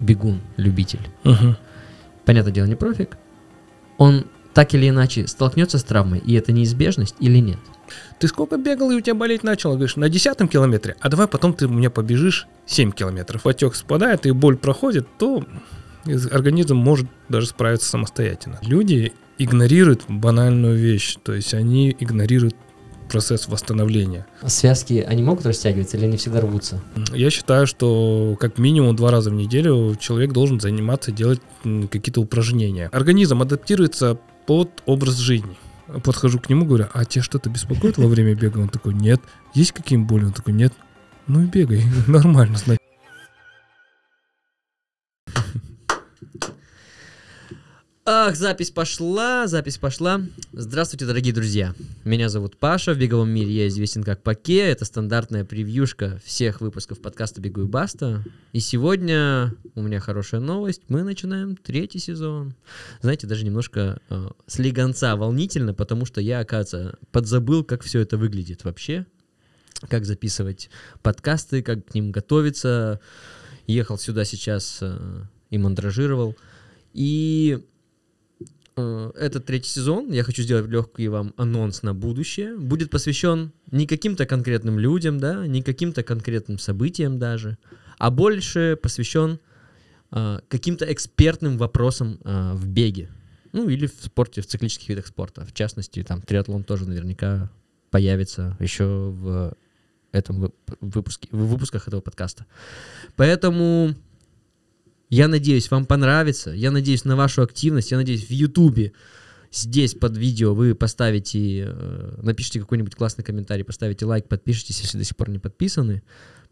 бегун, любитель, Мгм. понятное дело, не профик, он так или иначе столкнется с травмой, и это неизбежность или нет? Ты сколько бегал, и у тебя болеть начало? Говоришь, на десятом километре, а давай потом ты у меня побежишь 7 километров. Отек спадает, и боль проходит, то из- организм может даже справиться самостоятельно. Люди игнорируют банальную вещь, то есть они игнорируют процесс восстановления. Связки, они могут растягиваться или они всегда рвутся? Я считаю, что как минимум два раза в неделю человек должен заниматься, делать какие-то упражнения. Организм адаптируется под образ жизни. Подхожу к нему, говорю, а тебя что-то беспокоит во время бега? Он такой, нет. Есть какие-нибудь боли? Он такой, нет. Ну и бегай, нормально, значит. Ах, запись пошла, запись пошла. Здравствуйте, дорогие друзья. Меня зовут Паша, в беговом мире я известен как Паке. Это стандартная превьюшка всех выпусков подкаста «Бегу и баста». И сегодня у меня хорошая новость. Мы начинаем третий сезон. Знаете, даже немножко э, слегонца волнительно, потому что я, оказывается, подзабыл, как все это выглядит вообще. Как записывать подкасты, как к ним готовиться. Ехал сюда сейчас э, и мандражировал. И этот третий сезон, я хочу сделать легкий вам анонс на будущее, будет посвящен не каким-то конкретным людям, да, не каким-то конкретным событиям даже, а больше посвящен э, каким-то экспертным вопросам э, в беге. Ну, или в спорте, в циклических видах спорта. В частности, там триатлон тоже наверняка появится еще в этом вып- выпуске, в выпусках этого подкаста. Поэтому я надеюсь, вам понравится. Я надеюсь на вашу активность. Я надеюсь, в Ютубе здесь под видео вы поставите, э, напишите какой-нибудь классный комментарий, поставите лайк, подпишитесь, если до сих пор не подписаны.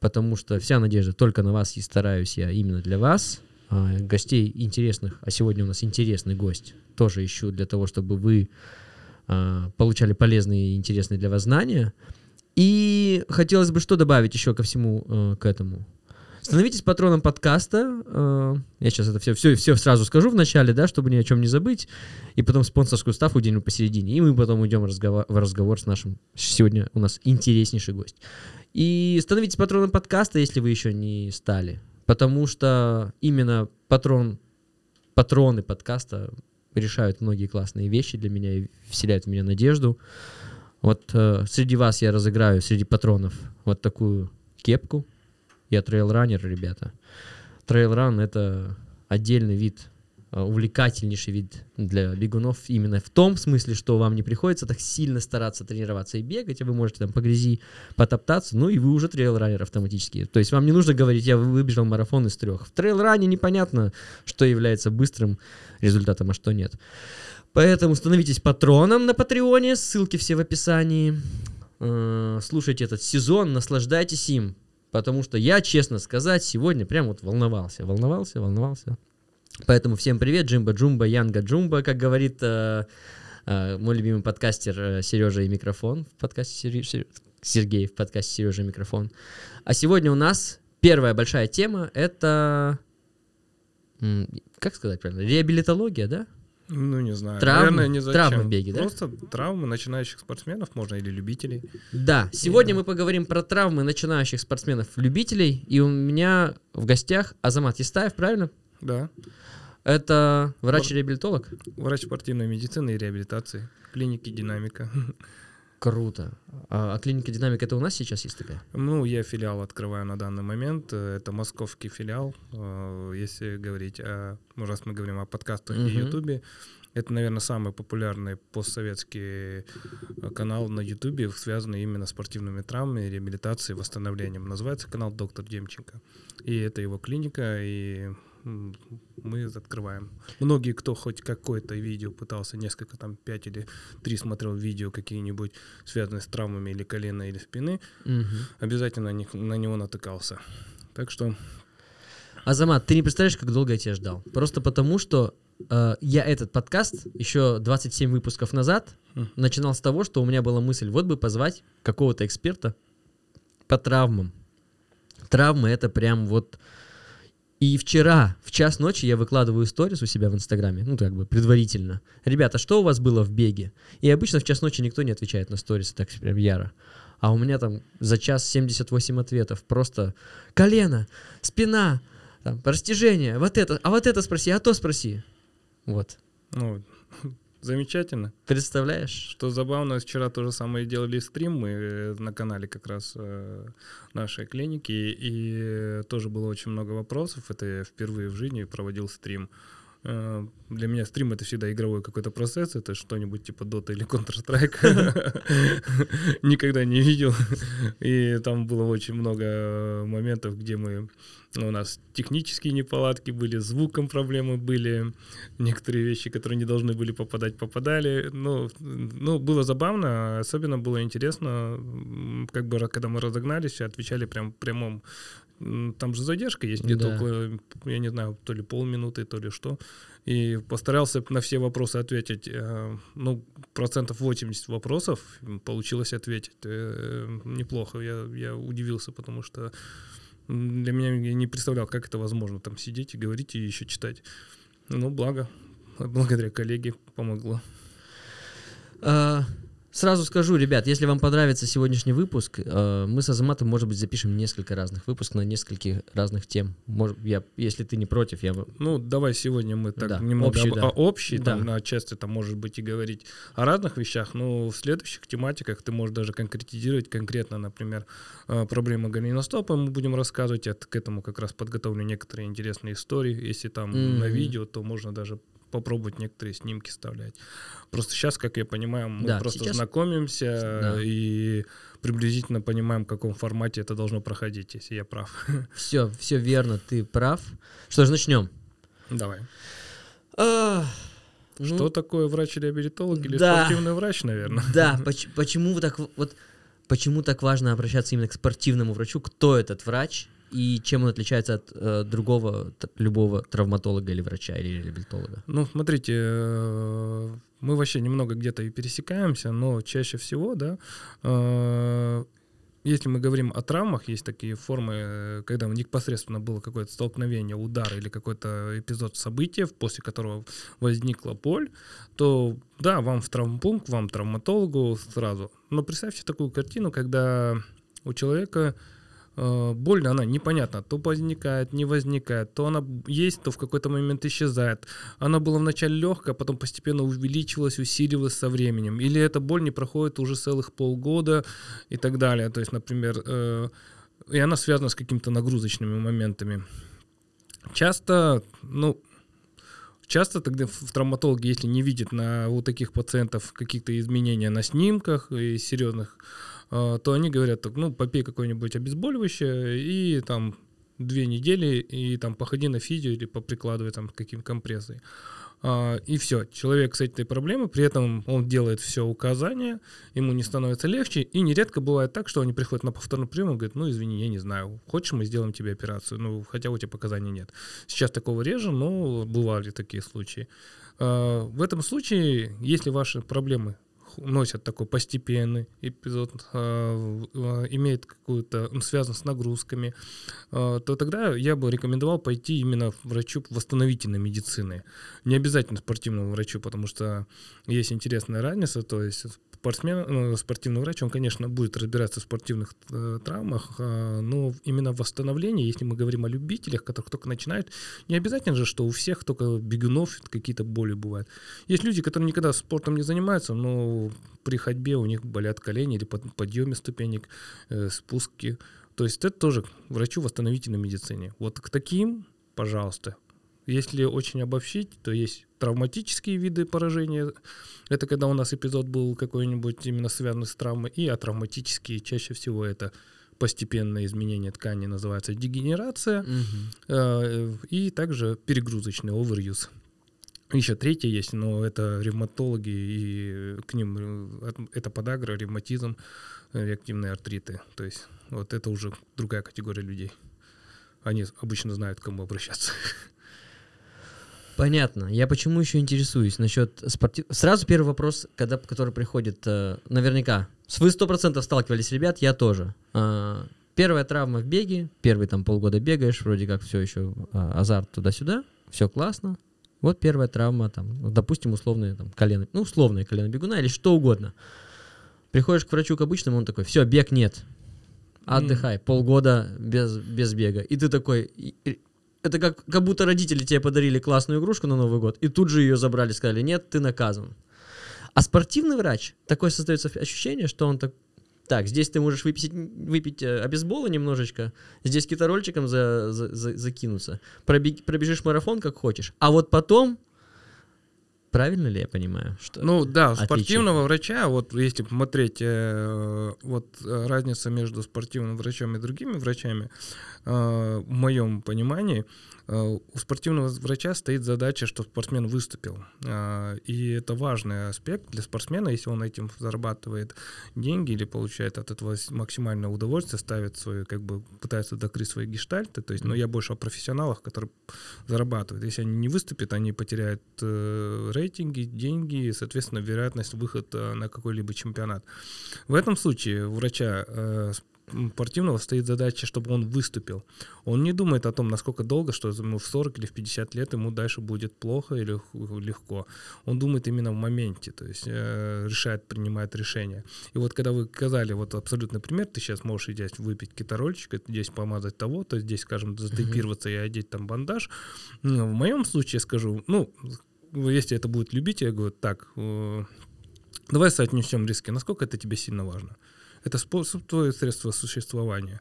Потому что вся надежда только на вас, и стараюсь я именно для вас. А, Гостей интересных, а сегодня у нас интересный гость, тоже ищу для того, чтобы вы а, получали полезные и интересные для вас знания. И хотелось бы что добавить еще ко всему э, к этому. Становитесь патроном подкаста. э, Я сейчас это все, все, все сразу скажу в начале, да, чтобы ни о чем не забыть. И потом спонсорскую ставку делим посередине. И мы потом уйдем в разговор с нашим... Сегодня у нас интереснейший гость. И становитесь патроном подкаста, если вы еще не стали. Потому что именно патрон, патроны подкаста решают многие классные вещи для меня и вселяют в меня надежду. Вот э, среди вас я разыграю, среди патронов, вот такую кепку. Я трейлранер, ребята. Трейлран — это отдельный вид, э, увлекательнейший вид для бегунов именно в том смысле, что вам не приходится так сильно стараться тренироваться и бегать, а вы можете там по грязи потоптаться, ну и вы уже трейлранер автоматически. То есть вам не нужно говорить, я выбежал марафон из трех. В трейлране непонятно, что является быстрым результатом, а что нет. Поэтому становитесь патроном на Патреоне, ссылки все в описании. Э, Слушайте этот сезон, наслаждайтесь им. Потому что я, честно сказать, сегодня прям вот волновался, волновался, волновался. Поэтому всем привет, Джимба Джумба, Янга Джумба, как говорит э, э, мой любимый подкастер Сережа и микрофон в подкасте Сер- Сергей в подкасте Сережа и микрофон. А сегодня у нас первая большая тема это как сказать правильно, реабилитология, да? Ну, не знаю. Травмы? Наверное, не зачем. Травмы в беге, да? Просто травмы начинающих спортсменов, можно, или любителей. Да, сегодня да. мы поговорим про травмы начинающих спортсменов-любителей. И у меня в гостях Азамат Естаев, правильно? Да. Это врач-реабилитолог? Врач спортивной медицины и реабилитации. Клиники «Динамика». Круто. А, а клиника Динамик это у нас сейчас есть такая? Ну, я филиал открываю на данный момент. Это московский филиал. Э, Если говорить, о, ну, раз мы говорим о подкастах и Мгм. Ютубе, это, наверное, самый популярный постсоветский э, канал на Ютубе, связанный именно с спортивными травмами, реабилитацией, восстановлением. Называется канал «Доктор Демченко». И это его клиника, и мы открываем. Многие, кто хоть какое-то видео пытался, несколько там, пять или три смотрел видео какие-нибудь, связанные с травмами или колена, или спины, Мгм. обязательно на них- на него натыкался. Так что Азамат, ты не представляешь, как долго я тебя ждал. Просто потому, что э, я этот подкаст еще 27 выпусков назад Мгм. начинал с того, что у меня была мысль, вот бы позвать какого-то эксперта по травмам. Травмы это прям вот... И вчера в час ночи я выкладываю сторис у себя в Инстаграме, ну, как бы предварительно. Ребята, что у вас было в беге? И обычно в час ночи никто не отвечает на сторисы так прям яро. А у меня там за час 78 ответов. Просто колено, спина, Там, растяжение, вот это, а вот это спроси, а то спроси. Вот. Ну, замечательно. Представляешь? Что забавно, вчера то же самое делали стрим мы э, на канале как раз э, нашей клиники, и тоже было очень много вопросов. Это я впервые в жизни проводил стрим. Э, для меня стрим это всегда игровой какой-то процесс, это что-нибудь типа Dota или Counter-Strike. Никогда не видел. И там было очень много моментов, где мы у нас технические неполадки были, звуком проблемы были, некоторые вещи, которые не должны были попадать, попадали. Ну, ну было забавно, особенно было интересно, как бы когда мы разогнались, отвечали прям в прямом там же задержка есть где-то да. около, я не знаю, то ли полминуты, то ли что. И постарался на все вопросы ответить. Э, ну, процентов 80 вопросов получилось ответить. Э, неплохо. Я, я удивился, потому что для меня я не представлял, как это возможно, там сидеть и говорить, и еще читать. Ну, благо, благодаря коллеге помогло. А, Сразу скажу, ребят, если вам понравится сегодняшний выпуск, э, мы с Азаматом, может быть, запишем несколько разных выпусков на нескольких разных тем. Может, я, если ты не против, я... Ну, давай сегодня мы так да, немного общий, об, да. общий, да. там, на части там, может быть, и говорить о разных вещах, но в следующих тематиках ты можешь даже конкретизировать конкретно, например, э, проблемы голеностопа мы будем рассказывать, я к этому как раз подготовлю некоторые интересные истории, если там mm-hmm. на видео, то можно даже попробовать некоторые снимки вставлять. Просто сейчас, как я понимаю, мы да, просто сейчас... знакомимся да. и приблизительно понимаем, в каком формате это должно проходить, если я прав. Все, все верно, ты прав. Что ж, начнем. Давай. А, Что ну, такое врач-реабилитолог или да, спортивный врач, наверное? Да, поч- почему так вот почему так важно обращаться именно к спортивному врачу? Кто этот врач? И чем он отличается от э, другого любого травматолога или врача или реабилитолога? Ну, смотрите, э, мы вообще немного где-то и пересекаемся, но чаще всего, да, э, если мы говорим о травмах, есть такие формы, когда непосредственно было какое-то столкновение, удар или какой-то эпизод события, после которого возникла боль, то да, вам в травмпункт, вам травматологу сразу. Но представьте такую картину, когда у человека э, боль, она непонятна, то возникает, не возникает, то она есть, то в какой-то момент исчезает. Она была вначале легкая, потом постепенно увеличивалась, усиливалась со временем. Или эта боль не проходит уже целых полгода и так далее. То есть, например, э, и она связана с какими-то нагрузочными моментами. Часто, ну, Часто тогда в травматологе, если не видит на у таких пациентов каких-то изменений на снимках и серьезных, то они говорят, так, ну, попей какое-нибудь обезболивающее и там две недели, и там походи на физио или поприкладывай там каким компрессой. А, и все, человек с этой проблемой, при этом он делает все указания, ему не становится легче, и нередко бывает так, что они приходят на повторный прием и говорят, ну извини, я не знаю, хочешь мы сделаем тебе операцию, ну хотя у тебя показаний нет. Сейчас такого реже, но бывали такие случаи. А, в этом случае, если ваши проблемы носят такой постепенный эпизод, э, имеет какую-то, он связан с нагрузками, э, то тогда я бы рекомендовал пойти именно врачу восстановительной медицины. Не обязательно спортивному врачу, потому что есть интересная разница, то есть спортсмен, ну, спортивный врач, он, конечно, будет разбираться в спортивных э, травмах, э, но именно восстановление, если мы говорим о любителях, которых только начинают, не обязательно же, что у всех только бегунов какие-то боли бывают. Есть люди, которые никогда спортом не занимаются, но при ходьбе у них болят колени или под, подъеме ступенек, э, спуски. То есть это тоже врачу восстановительной медицине. Вот к таким, пожалуйста, если очень обобщить, то есть травматические виды поражения. Это когда у нас эпизод был какой-нибудь именно связанный с травмой. И атравматические чаще всего это постепенное изменение ткани называется дегенерация. Угу. И также перегрузочный overuse. Еще третье есть, но это ревматологи, и к ним э, это подагра, ревматизм, реактивные артриты. То есть вот это уже другая категория людей. Они обычно знают, к кому обращаться. Понятно. Я почему еще интересуюсь насчет спортив... Сразу первый вопрос, когда, который приходит, э, наверняка. Вы сто процентов сталкивались, ребят, я тоже. Э, первая травма в беге, первые там полгода бегаешь, вроде как все еще э, азарт туда-сюда, все классно. Вот первая травма, там, допустим, условные там, колено, ну, условное колено бегуна или что угодно. Приходишь к врачу к обычному, он такой, все, бег нет. Отдыхай, mm. полгода без, без бега. И ты такой, это как, как будто родители тебе подарили классную игрушку на Новый год, и тут же ее забрали, сказали, нет, ты наказан. А спортивный врач, такое создается ощущение, что он так, так, здесь ты можешь выпить, выпить э, обезбола немножечко, здесь киторольчиком за, за, за, закинуться, пробег, пробежишь марафон как хочешь, а вот потом Правильно ли я понимаю? Что ну да, отличие? спортивного врача, вот если посмотреть э, вот э, разница между спортивным врачом и другими врачами, э, в моем понимании, у спортивного врача стоит задача, что спортсмен выступил. Э, и это важный аспект для спортсмена, если он этим зарабатывает деньги или получает от этого максимальное удовольствие, ставит свою, как бы пытается докрыть свои гештальты. То есть, но ну, я больше о профессионалах, которые зарабатывают. Если они не выступят, они потеряют э, рейтинги, деньги, и, соответственно, вероятность выхода на какой-либо чемпионат. В этом случае у врача спортивного стоит задача, чтобы он выступил. Он не думает о том, насколько долго, что ему в 40 или в 50 лет ему дальше будет плохо или легко. Он думает именно в моменте, то есть э, решает, принимает решение. И вот когда вы сказали вот абсолютный пример, ты сейчас можешь здесь выпить киторольчик, здесь помазать того, то здесь, скажем, затейпироваться и одеть там бандаж. Ну, в моем случае скажу, ну, если это будет любить, я говорю, так, э, давай соотнесем риски, насколько это тебе сильно важно. Это способ, твое средство существования.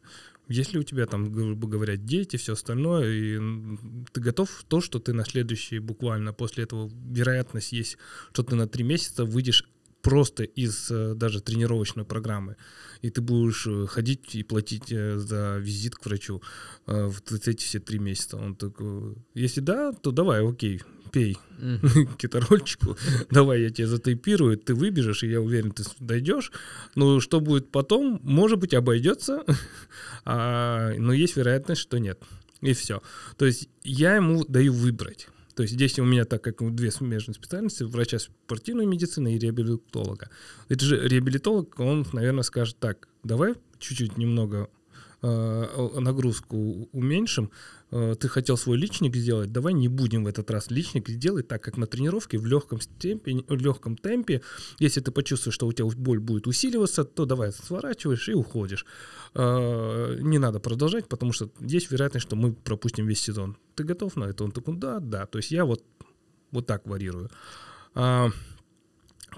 Если у тебя там, грубо говоря, дети, все остальное, и ты готов то, что ты на следующий, буквально после этого, вероятность есть, что ты на три месяца выйдешь просто из э, даже тренировочной программы, и ты будешь э, ходить и платить э, за визит к врачу в эти все три месяца. Он такой, если да, то давай, окей, пей киторольчику, давай я тебя затейпирую, ты выбежишь, и я уверен, ты дойдешь. Ну, что будет потом, может быть, обойдется, а, но есть вероятность, что нет. И все. То есть я ему даю выбрать. То есть здесь у меня, так как две смежные специальности, врача спортивной медицины и реабилитолога. Это же реабилитолог, он, наверное, скажет так, давай чуть-чуть немного э, нагрузку уменьшим, ты хотел свой личник сделать, давай не будем в этот раз личник сделать так, как на тренировке в легком темпе, в легком темпе. Если ты почувствуешь, что у тебя боль будет усиливаться, то давай сворачиваешь и уходишь. Э, не надо продолжать, потому что есть вероятность, что мы пропустим весь сезон. Ты готов на это? Он такой, да, да. То есть я вот, вот так варьирую. А,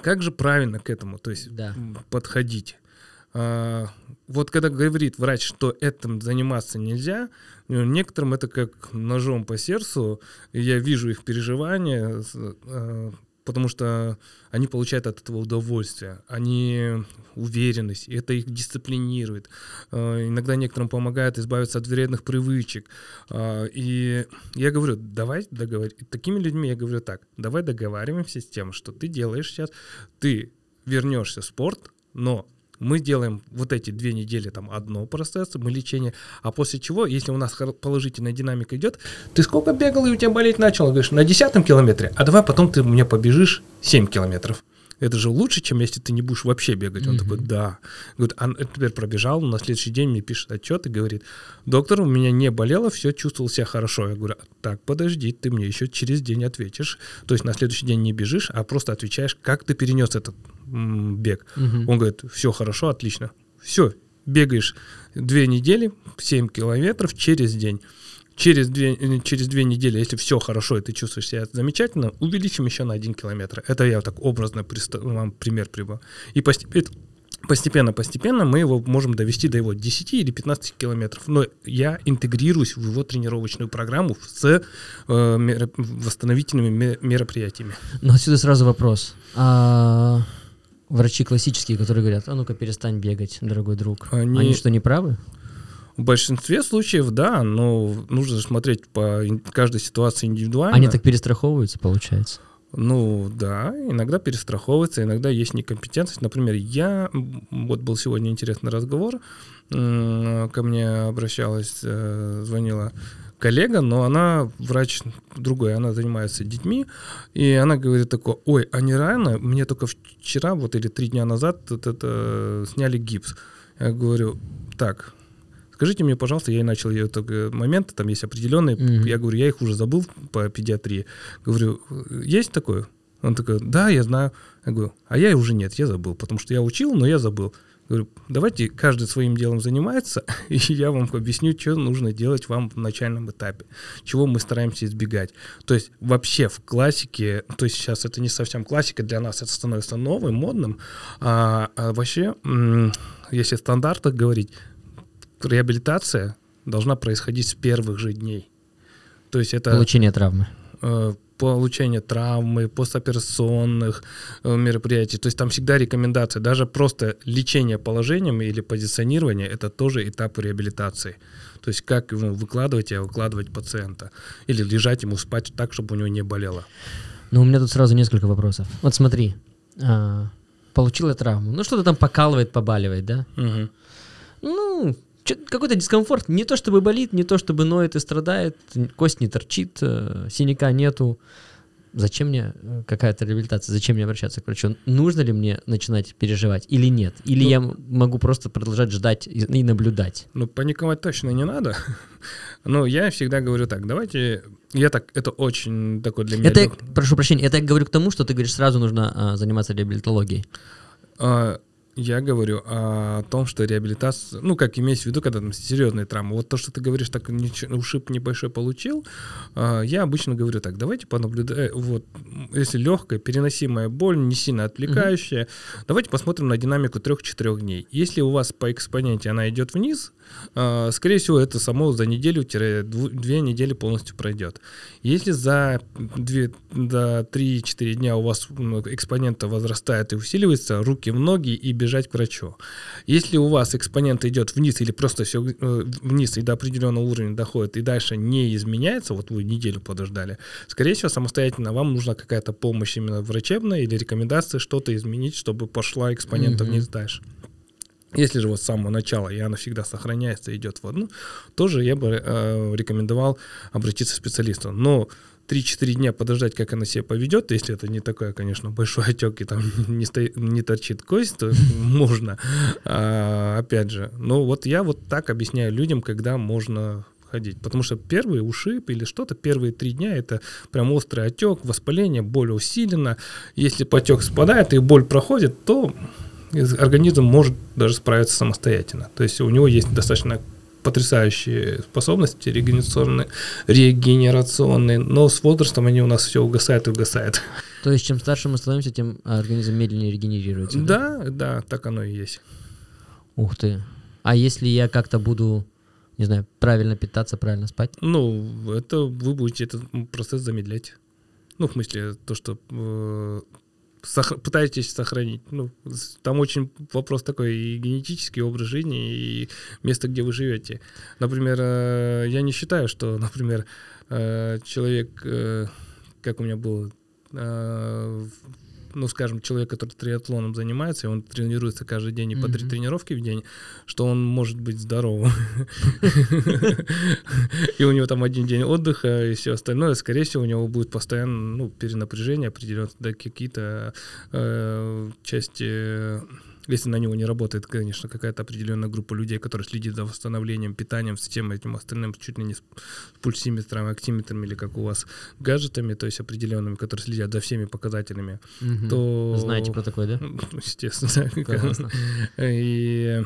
как же правильно к этому то есть да. подходить? А, вот когда говорит врач, что этим заниматься нельзя, ну, некоторым это как ножом по сердцу, я вижу их переживания, а, потому что они получают от этого удовольствие, они уверенность, и это их дисциплинирует. А, иногда некоторым помогает избавиться от вредных привычек. И я говорю, давай договоримся. Такими людьми я говорю так, давай договариваемся с тем, что ты делаешь сейчас, ты вернешься в спорт, но мы делаем вот эти две недели там одно процесс, мы лечение, а после чего, если у нас положительная динамика идет, ты сколько бегал и у тебя болеть начало, говоришь, на десятом километре, а давай потом ты мне побежишь 7 километров это же лучше, чем если ты не будешь вообще бегать. Он mm-hmm. такой, да. Говорит, а теперь пробежал, на следующий день мне пишет отчет и говорит, доктор, у меня не болело, все, чувствовал себя хорошо. Я говорю, так, подожди, ты мне еще через день ответишь. То есть на следующий день не бежишь, а просто отвечаешь, как ты перенес этот м- бег. Mm-hmm. Он говорит, все хорошо, отлично. Все, бегаешь две недели, 7 километров через день через две, через две недели, если все хорошо и ты чувствуешь себя замечательно, увеличим еще на один километр. Это я так образно вам пример привел. И постепенно, постепенно, постепенно мы его можем довести до его 10 или 15 километров. Но я интегрируюсь в его тренировочную программу с э, меро, восстановительными мероприятиями. Но отсюда сразу вопрос. А врачи классические, которые говорят, а ну-ка перестань бегать, дорогой друг, они, они что, не правы? В большинстве случаев, да, но нужно смотреть по каждой ситуации индивидуально. Они так перестраховываются, получается? Ну да, иногда перестраховываются, иногда есть некомпетентность. Например, я, вот был сегодня интересный разговор, ко мне обращалась, э, звонила коллега, но она врач другой, она занимается детьми, и она говорит такое, ой, а не рано, мне только вчера, вот или три дня назад это, это, сняли гипс. Я говорю, так, скажите мне, пожалуйста, я и начал ее только моменты, там есть определенные, mm-hmm. я говорю, я их уже забыл по педиатрии. Говорю, есть такое? Он такой, да, я знаю. Я говорю, а я уже нет, я забыл, потому что я учил, но я забыл. Говорю, давайте каждый своим делом занимается, и я вам объясню, что нужно делать вам в начальном этапе, чего мы стараемся избегать. То есть вообще в классике, то есть сейчас это не совсем классика для нас, это становится новым, модным, а, а вообще, если в стандартах говорить, реабилитация должна происходить с первых же дней. То есть это... Получение травмы. Э, получения травмы, постоперационных э, мероприятий. То есть там всегда рекомендация, даже просто лечение положением или позиционирование, это тоже этап реабилитации. То есть как ну, выкладывать и выкладывать пациента. Или лежать ему спать так, чтобы у него не болело. Ну, у меня тут сразу несколько вопросов. Вот смотри, а, получила травму. Ну, что-то там покалывает, побаливает, да? Угу. Ну, какой-то дискомфорт. Не то чтобы болит, не то чтобы ноет и страдает, кость не торчит, э, синяка нету. Зачем мне э, какая-то реабилитация? Зачем мне обращаться к врачу? Нужно ли мне начинать переживать или нет? Или ну, я могу просто продолжать ждать и, и наблюдать? Ну, паниковать точно не надо. Но я всегда говорю так, давайте... Я так, это очень такой для меня... Это, прошу прощения, это я говорю к тому, что ты говоришь, сразу нужно а, заниматься реабилитологией. А, я говорю о том, что реабилитация, ну, как имеется в виду, когда там серьезные травмы. Вот то, что ты говоришь, так ушиб небольшой получил, а, я обычно говорю так, давайте понаблюдаем, э, вот, если легкая, переносимая боль, не сильно отвлекающая, угу. давайте посмотрим на динамику 3-4 дней. Если у вас по экспоненте она идет вниз, а, скорее всего, это само за неделю-две недели полностью пройдет. Если за 2, до 3-4 дня у вас ну, экспонента возрастает и усиливается, руки в ноги и бежать к врачу. Если у вас экспонент идет вниз или просто все э, вниз и до определенного уровня доходит и дальше не изменяется, вот вы неделю подождали, скорее всего, самостоятельно вам нужна какая-то помощь именно врачебная или рекомендация что-то изменить, чтобы пошла экспонента mm-hmm. вниз дальше. Если же вот с самого начала и она всегда сохраняется, идет в одну, тоже я бы э, рекомендовал обратиться к специалисту. Но 3-4 дня подождать, как она себя поведет, если это не такой, конечно, большой отек и там не, стоит, не торчит кость, то можно, а, опять же. Но вот я вот так объясняю людям, когда можно ходить. Потому что первый ушиб или что-то, первые три дня это прям острый отек, воспаление, боль усилена. Если потек спадает и боль проходит, то организм может даже справиться самостоятельно. То есть у него есть достаточно потрясающие способности регенерационные, регенерационные, но с возрастом они у нас все угасают и угасают. То есть чем старше мы становимся, тем организм медленнее регенерируется? Да, да, да так оно и есть. Ух ты. А если я как-то буду, не знаю, правильно питаться, правильно спать? Ну, это вы будете этот процесс замедлять. Ну, в смысле, то, что э, сох- пытаетесь сохранить. Ну, там очень вопрос такой и генетический образ жизни, и место, где вы живете. Например, э, я не считаю, что, например, э, человек, э, как у меня было ну, скажем, человек, который триатлоном занимается, и он тренируется каждый день и по три тренировки в день, что он может быть здоровым. И у него там один день отдыха и все остальное, скорее всего, у него будет постоянно ну, перенапряжение определенно, какие-то э, части если на него не работает, конечно, какая-то определенная группа людей, которая следит за восстановлением, питанием, всем этим остальным, чуть ли не с пульсиметром, актиметрами или как у вас гаджетами, то есть определенными, которые следят за всеми показателями, угу. то... Знаете про такое, да? Естественно. И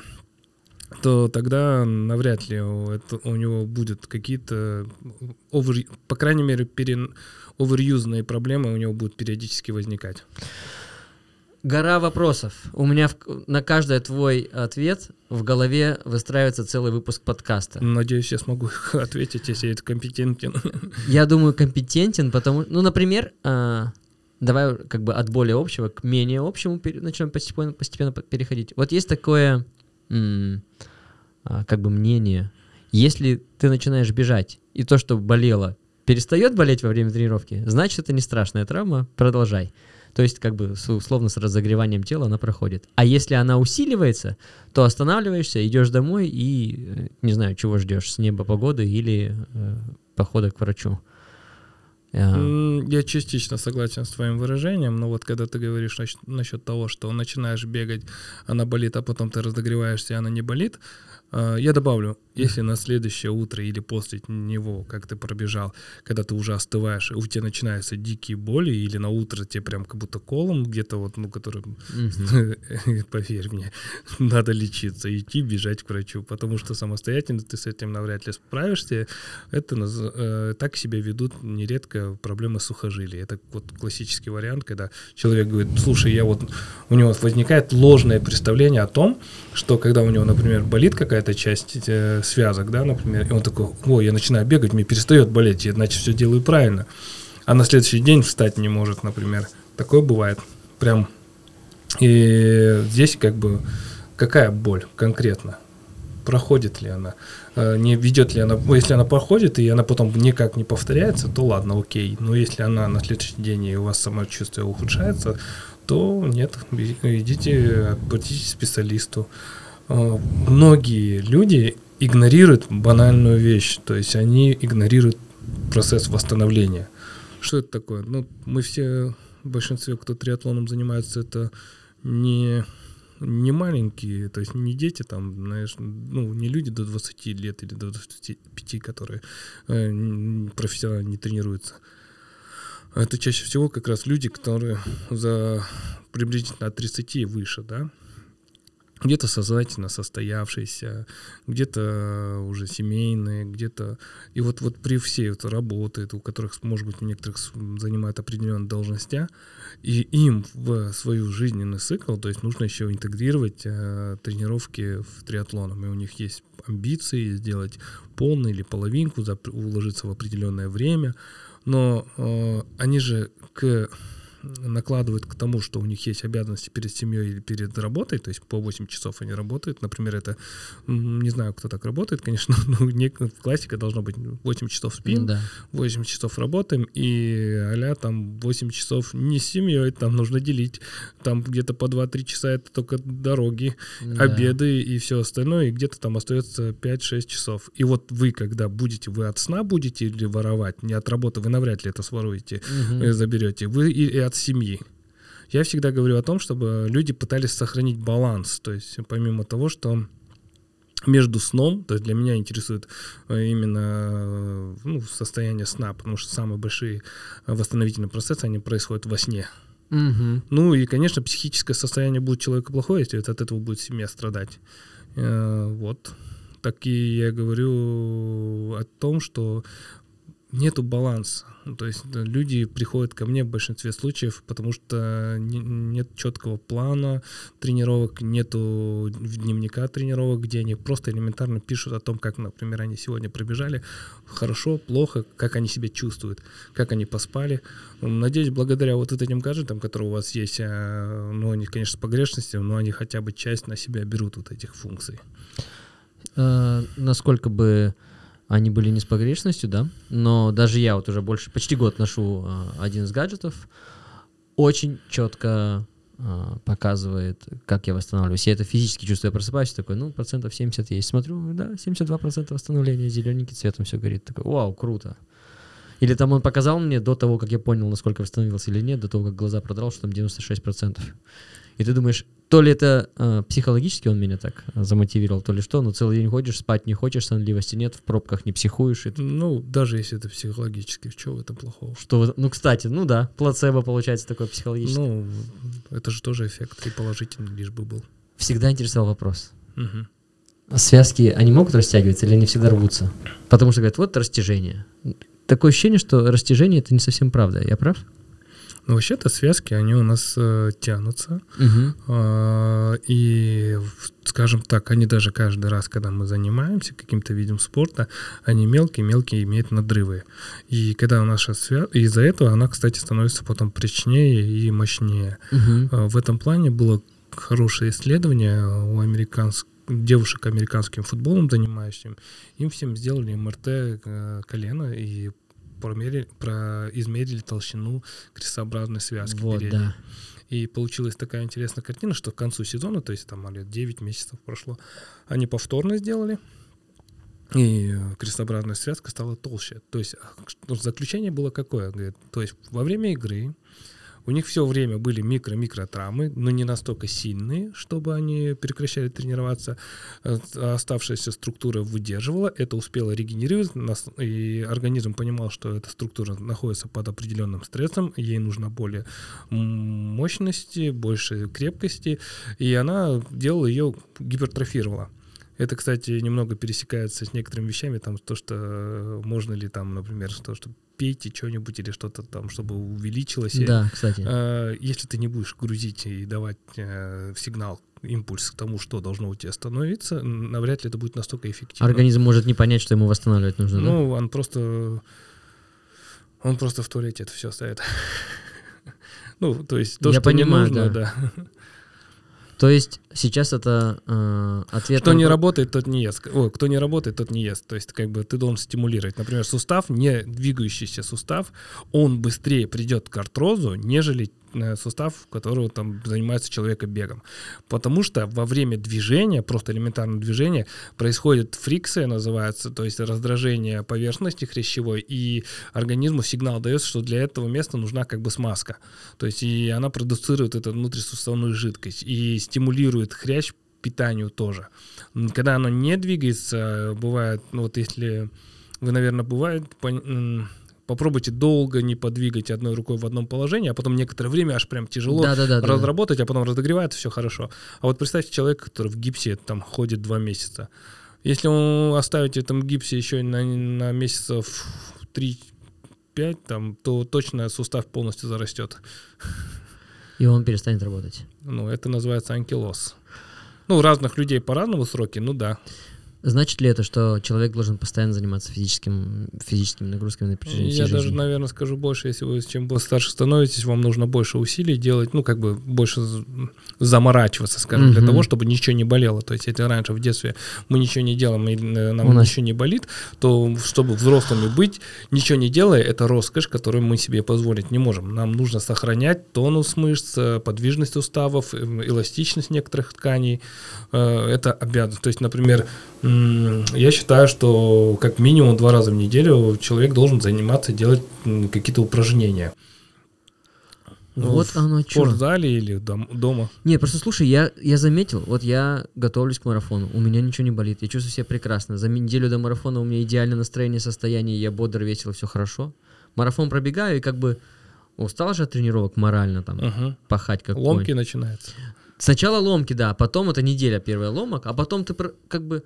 то тогда навряд ли это, у него будут какие-то, over, по крайней мере, пере, оверюзные проблемы у него будут периодически возникать гора вопросов. У меня в, на каждый твой ответ в голове выстраивается целый выпуск подкаста. Надеюсь, я смогу ответить, если это компетентен. Я думаю, компетентен, потому ну, например, э, давай как бы от более общего к менее общему пере, начнем постепенно, постепенно переходить. Вот есть такое м, а, как бы мнение, если ты начинаешь бежать, и то, что болело, перестает болеть во время тренировки, значит, это не страшная травма, продолжай. То есть, как бы, условно, с разогреванием тела она проходит. А если она усиливается, то останавливаешься, идешь домой и, э, не знаю, чего ждешь, с неба погоды или э, похода к врачу. Я частично согласен с твоим выражением, но вот когда ты говоришь насчет, насчет того, что начинаешь бегать, она болит, а потом ты разогреваешься, и она не болит, я добавлю, если на следующее утро или после него, как ты пробежал, когда ты уже остываешь, у тебя начинаются дикие боли, или на утро тебе прям как будто колом где-то вот, ну, который, поверь мне, надо лечиться, идти, бежать к врачу, потому что самостоятельно ты с этим навряд ли справишься. Это э, так себя ведут нередко проблемы сухожилий. Это вот классический вариант, когда человек говорит, слушай, я вот, у него возникает ложное представление о том, что когда у него, например, болит какая-то какая-то часть э, связок, да, например, и он такой, ой, я начинаю бегать, мне перестает болеть, я, значит, все делаю правильно. А на следующий день встать не может, например. Такое бывает. Прям. И здесь как бы какая боль конкретно? Проходит ли она? Э, не ведет ли она? Если она проходит, и она потом никак не повторяется, то ладно, окей. Но если она на следующий день, и у вас самочувствие ухудшается, то нет, идите, обратитесь к специалисту. Э, многие люди игнорируют банальную вещь, то есть они игнорируют процесс восстановления. Что это такое? Ну, мы все, в большинстве, кто триатлоном занимается, это не, не маленькие, то есть не дети там, знаешь, ну, не люди до 20 лет или до 25, которые э, профессионально не тренируются. Это чаще всего как раз люди, которые за приблизительно от 30 и выше, да, где-то сознательно состоявшиеся, где-то уже семейные, где-то... И вот, вот при всей этой работе, у которых, может быть, у некоторых занимают определенные должности, и им в свою жизненный цикл, то есть нужно еще интегрировать э, тренировки в триатлоном, и у них есть амбиции сделать полный или половинку, уложиться в определенное время, но э, они же к накладывают к тому, что у них есть обязанности перед семьей или перед работой, то есть по 8 часов они работают. Например, это, не знаю, кто так работает, конечно, но не, классика должно быть 8 часов спим, да. 8 часов работаем, и а там 8 часов не с семьей, там нужно делить. Там где-то по 2-3 часа это только дороги, да. обеды и все остальное, и где-то там остается 5-6 часов. И вот вы, когда будете, вы от сна будете или воровать, не от работы, вы навряд ли это своруете, угу. заберете. Вы и, и от от семьи. Я всегда говорю о том, чтобы люди пытались сохранить баланс. То есть помимо того, что между сном, то есть для меня интересует э, именно э, ну, состояние сна, потому что самые большие восстановительные процессы, они происходят во сне. Угу. Ну и, конечно, психическое состояние будет человека плохое, если от этого будет семья страдать. Э, вот. Так и я говорю о том, что нету баланса. Ну, то есть люди приходят ко мне в большинстве случаев, потому что не, нет четкого плана тренировок, нету дневника тренировок, где они просто элементарно пишут о том, как, например, они сегодня пробежали, хорошо, плохо, как они себя чувствуют, как они поспали. Надеюсь, благодаря вот этим гаджетам, которые у вас есть, а, ну, они, конечно, с погрешностью, но они хотя бы часть на себя берут вот этих функций. А, насколько бы они были не с погрешностью, да, но даже я вот уже больше, почти год ношу э, один из гаджетов, очень четко э, показывает, как я восстанавливаюсь. Я это физически чувствую, я просыпаюсь, такой, ну, процентов 70 есть. Смотрю, да, 72% восстановления, зелененький цветом все горит. Такой, вау, круто. Или там он показал мне до того, как я понял, насколько восстановился или нет, до того, как глаза продрал, что там 96%. И ты думаешь, то ли это э, психологически он меня так э, замотивировал, то ли что, но целый день ходишь, спать не хочешь, сонливости нет, в пробках не психуешь. И... Ну, даже если это психологически, что в этом плохого? Что, ну, кстати, ну да, плацебо получается такой психологический. Ну, это же тоже эффект и положительный лишь бы был. Всегда интересовал вопрос. Угу. Связки, они могут растягиваться или они всегда рвутся? Потому что говорят, вот растяжение. Такое ощущение, что растяжение это не совсем правда. Я прав? Но вообще-то связки, они у нас э, тянутся. Угу. Э, и, скажем так, они даже каждый раз, когда мы занимаемся каким-то видом спорта, они мелкие-мелкие имеют надрывы. И когда наша связка... Из-за этого она, кстати, становится потом прочнее и мощнее. Угу. Э, в этом плане было хорошее исследование у американских девушек американским футболом занимающим, им всем сделали МРТ э, колена и промерили, про, измерили толщину крестообразной связки вот, передней. Да. И получилась такая интересная картина, что к концу сезона, то есть там лет 9 месяцев прошло, они повторно сделали, и крестообразная связка стала толще. То есть а, заключение было какое? Говорит, то есть во время игры У них все время были микро-микро травмы, но не настолько сильные, чтобы они прекращали тренироваться. Э, Оставшаяся структура выдерживала, это успело регенерировать, и организм понимал, что эта структура находится под определенным стрессом, ей нужно более мощности, больше крепкости, и она делала ее, гипертрофировала. Это, кстати, немного пересекается с некоторыми вещами, там то, что э, можно ли там, например, то, что пейте что-нибудь или что-то там, чтобы увеличилось. Да, кстати. э, если ты не будешь грузить и давать э, сигнал, импульс к тому, что должно у тебя становиться, навряд ли это будет настолько эффективно. Организм может не понять, что ему восстанавливать нужно, да? Ну, он просто... Он просто в туалете это все ставит. Ну, то есть то, Я что не понимаю, нужно, да. да. То есть сейчас это э, ответ Кто на не работает, тот не ест. Ой, кто не работает, тот не ест. То есть, как бы ты должен стимулировать. Например, сустав, не двигающийся сустав, он быстрее придет к артрозу, нежели сустав, которого там занимается человека бегом. Потому что во время движения, просто элементарного движения, происходит фрикция, называется, то есть раздражение поверхности хрящевой, и организму сигнал дается, что для этого места нужна как бы смазка. То есть и она продуцирует эту внутрисуставную жидкость и стимулирует хрящ питанию тоже. Когда оно не двигается, бывает, ну вот если вы, наверное, бывает, пон- попробуйте долго не подвигать одной рукой в одном положении, а потом некоторое время аж прям тяжело Да-да-да. да, да. разработать, а потом разогревается, все хорошо. А вот представьте человека, который в гипсе там ходит два месяца. Если он оставить в этом гипсе еще на, на месяцев 3-5, там, то точно сустав полностью зарастет. И он перестанет работать. Ну, это называется анкилоз. Ну, у разных людей по-разному сроки, ну да. Значит ли это, что человек должен постоянно заниматься физическим, физическими нагрузками на протяжении всей Я даже, жизни? наверное, скажу больше, если вы чем старше становитесь, вам нужно больше усилий делать, ну, как бы больше заморачиваться, скажем, для Мгм. того, чтобы ничего не болело. То есть, если раньше в детстве мы ничего не делаем, и э, нам У нас- ничего не болит, то чтобы взрослыми быть, ничего не делая, это роскошь, которую мы себе позволить не можем. Нам нужно сохранять тонус мышц, э, подвижность суставов, эм, эластичность некоторых тканей. Э, Это обязанность. То есть, например, я считаю, что как минимум два раза в неделю человек должен заниматься, делать какие-то упражнения. Вот в оно В что. спортзале или дом- дома. Не, просто слушай, я, я заметил, вот я готовлюсь к марафону, у меня ничего не болит, я чувствую себя прекрасно. За неделю до марафона у меня идеальное настроение, состояние, я бодр, весело, все хорошо. Марафон пробегаю и как бы устал же от тренировок морально там, Мгм. пахать как Ломки начинаются. Сначала ломки, да, потом это неделя первая ломок, а потом ты как бы,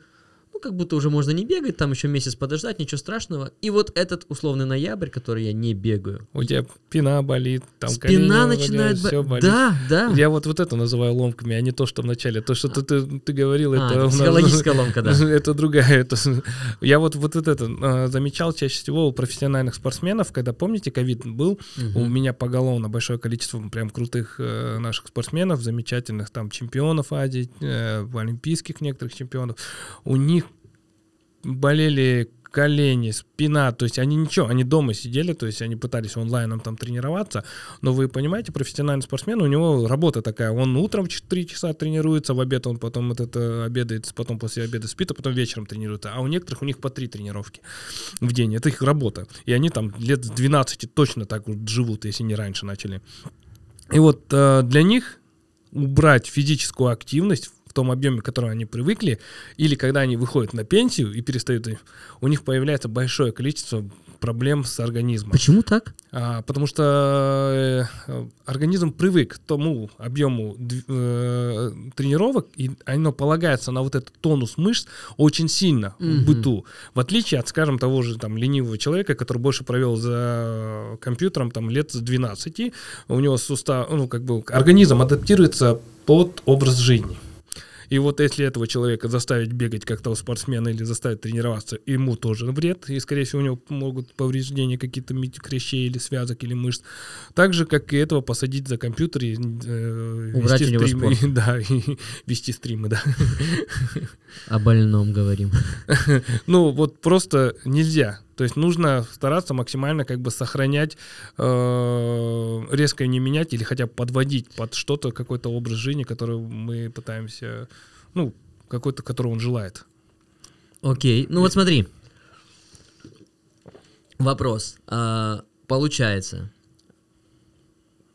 ну как будто уже можно не бегать, там еще месяц подождать, ничего страшного. И вот этот условный ноябрь, который я не бегаю, У тебя спина болит, там спина начинает все болеть. болит. Да, да. Я вот, вот это называю ломками, а не то, что в начале. То, что ты, ты, ты говорил, А, это... у нас- психологическая ломка, да. Это другая. Это... Я вот, вот это э, замечал чаще всего у профессиональных спортсменов, когда, помните, ковид был, у Мгм. меня поголовно большое количество прям крутых э, наших спортсменов, замечательных там чемпионов Азии, э, олимпийских некоторых чемпионов. У них болели колени, спина, то есть они ничего, они дома сидели, то есть они пытались онлайном там тренироваться, но вы понимаете, профессиональный спортсмен, у него работа такая, он утром 3 часа тренируется, в обед он потом вот это обедает, потом после обеда спит, а потом вечером тренируется, а у некоторых у них по 3 тренировки в день, это их работа, и они там лет с 12 точно так вот живут, если не раньше начали. И вот э, для них убрать физическую активность том объеме, к которому они привыкли, или когда они выходят на пенсию и перестают, у них появляется большое количество проблем с организмом. Почему так? А, потому что э, организм привык к тому объему э, тренировок, и оно полагается на вот этот тонус мышц очень сильно Мгм. в быту. В отличие от, скажем, того же там ленивого человека, который больше провел за компьютером там лет с 12, у него сустав, ну как бы организм адаптируется под образ жизни. И вот если этого человека заставить бегать как того спортсмена или заставить тренироваться, ему тоже вред, и, скорее всего, у него могут повреждения какие-то хрящей или связок или мышц. Так же, как и этого посадить за компьютер и э, Убрать вести стримы. спорт. Да, и вести стримы, да. О больном говорим. Ну, вот просто нельзя. То есть нужно стараться максимально как бы сохранять, э, резко не менять или хотя бы подводить под что-то, какой-то образ жизни, который мы пытаемся, ну, какой-то, которого он желает. Окей, ну вот смотри. Вопрос. А, получается,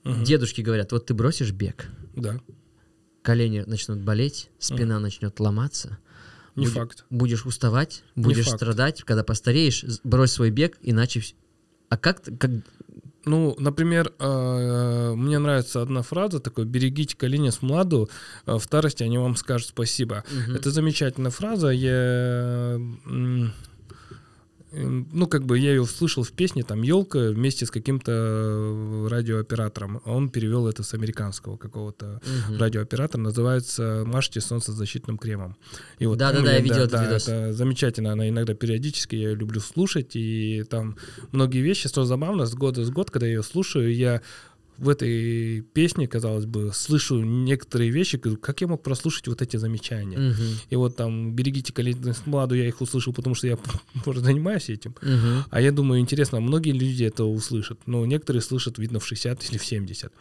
Мгм. Дедушки говорят, вот ты бросишь бег, Да, колени начнут болеть, спина начнет ломаться, не Будет- факт. будешь уставать, будешь страдать, когда постареешь, брось свой бег, иначе... А как, как... Ну, например, э, мне нравится одна фраза такой: «Берегите колени с младу, э, в старости они вам скажут спасибо». Мгм. Это замечательная фраза. Я, ну, как бы я ее услышал в песне, там, елка вместе с каким-то э, радиооператором. Он перевел это с американского какого-то Мгм. радиооператор, называется «Мажьте солнцезащитным кремом». И вот, Да-да-да, ну, я видел этот видос. Это замечательно, она иногда периодически, я ее люблю слушать, и там многие вещи, что забавно, с года с год, когда я ее слушаю, я в этой песне, казалось бы, слышу некоторые вещи, как я мог прослушать вот эти замечания. Мгм. И вот там «Берегите с младу», я их услышал, потому что я может, занимаюсь этим. Мгм. А я думаю, интересно, многие люди это услышат. Но некоторые слышат, видно, в 60 или в 70.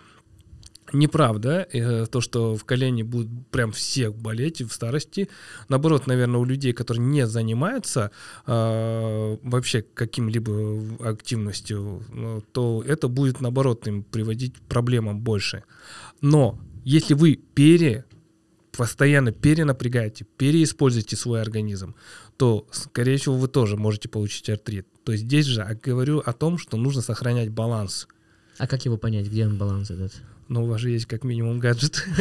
Неправда, э, то, что в колене будут прям все болеть в старости. Наоборот, наверное, у людей, которые не занимаются э, вообще каким-либо активностью, ну, то это будет, наоборот, им приводить проблемам больше. Но если вы пере постоянно перенапрягаете, переиспользуете свой организм, то, скорее всего, вы тоже можете получить артрит. То есть здесь же я говорю о том, что нужно сохранять баланс. А как его понять, где он баланс этот? Но у вас же есть как минимум гаджет.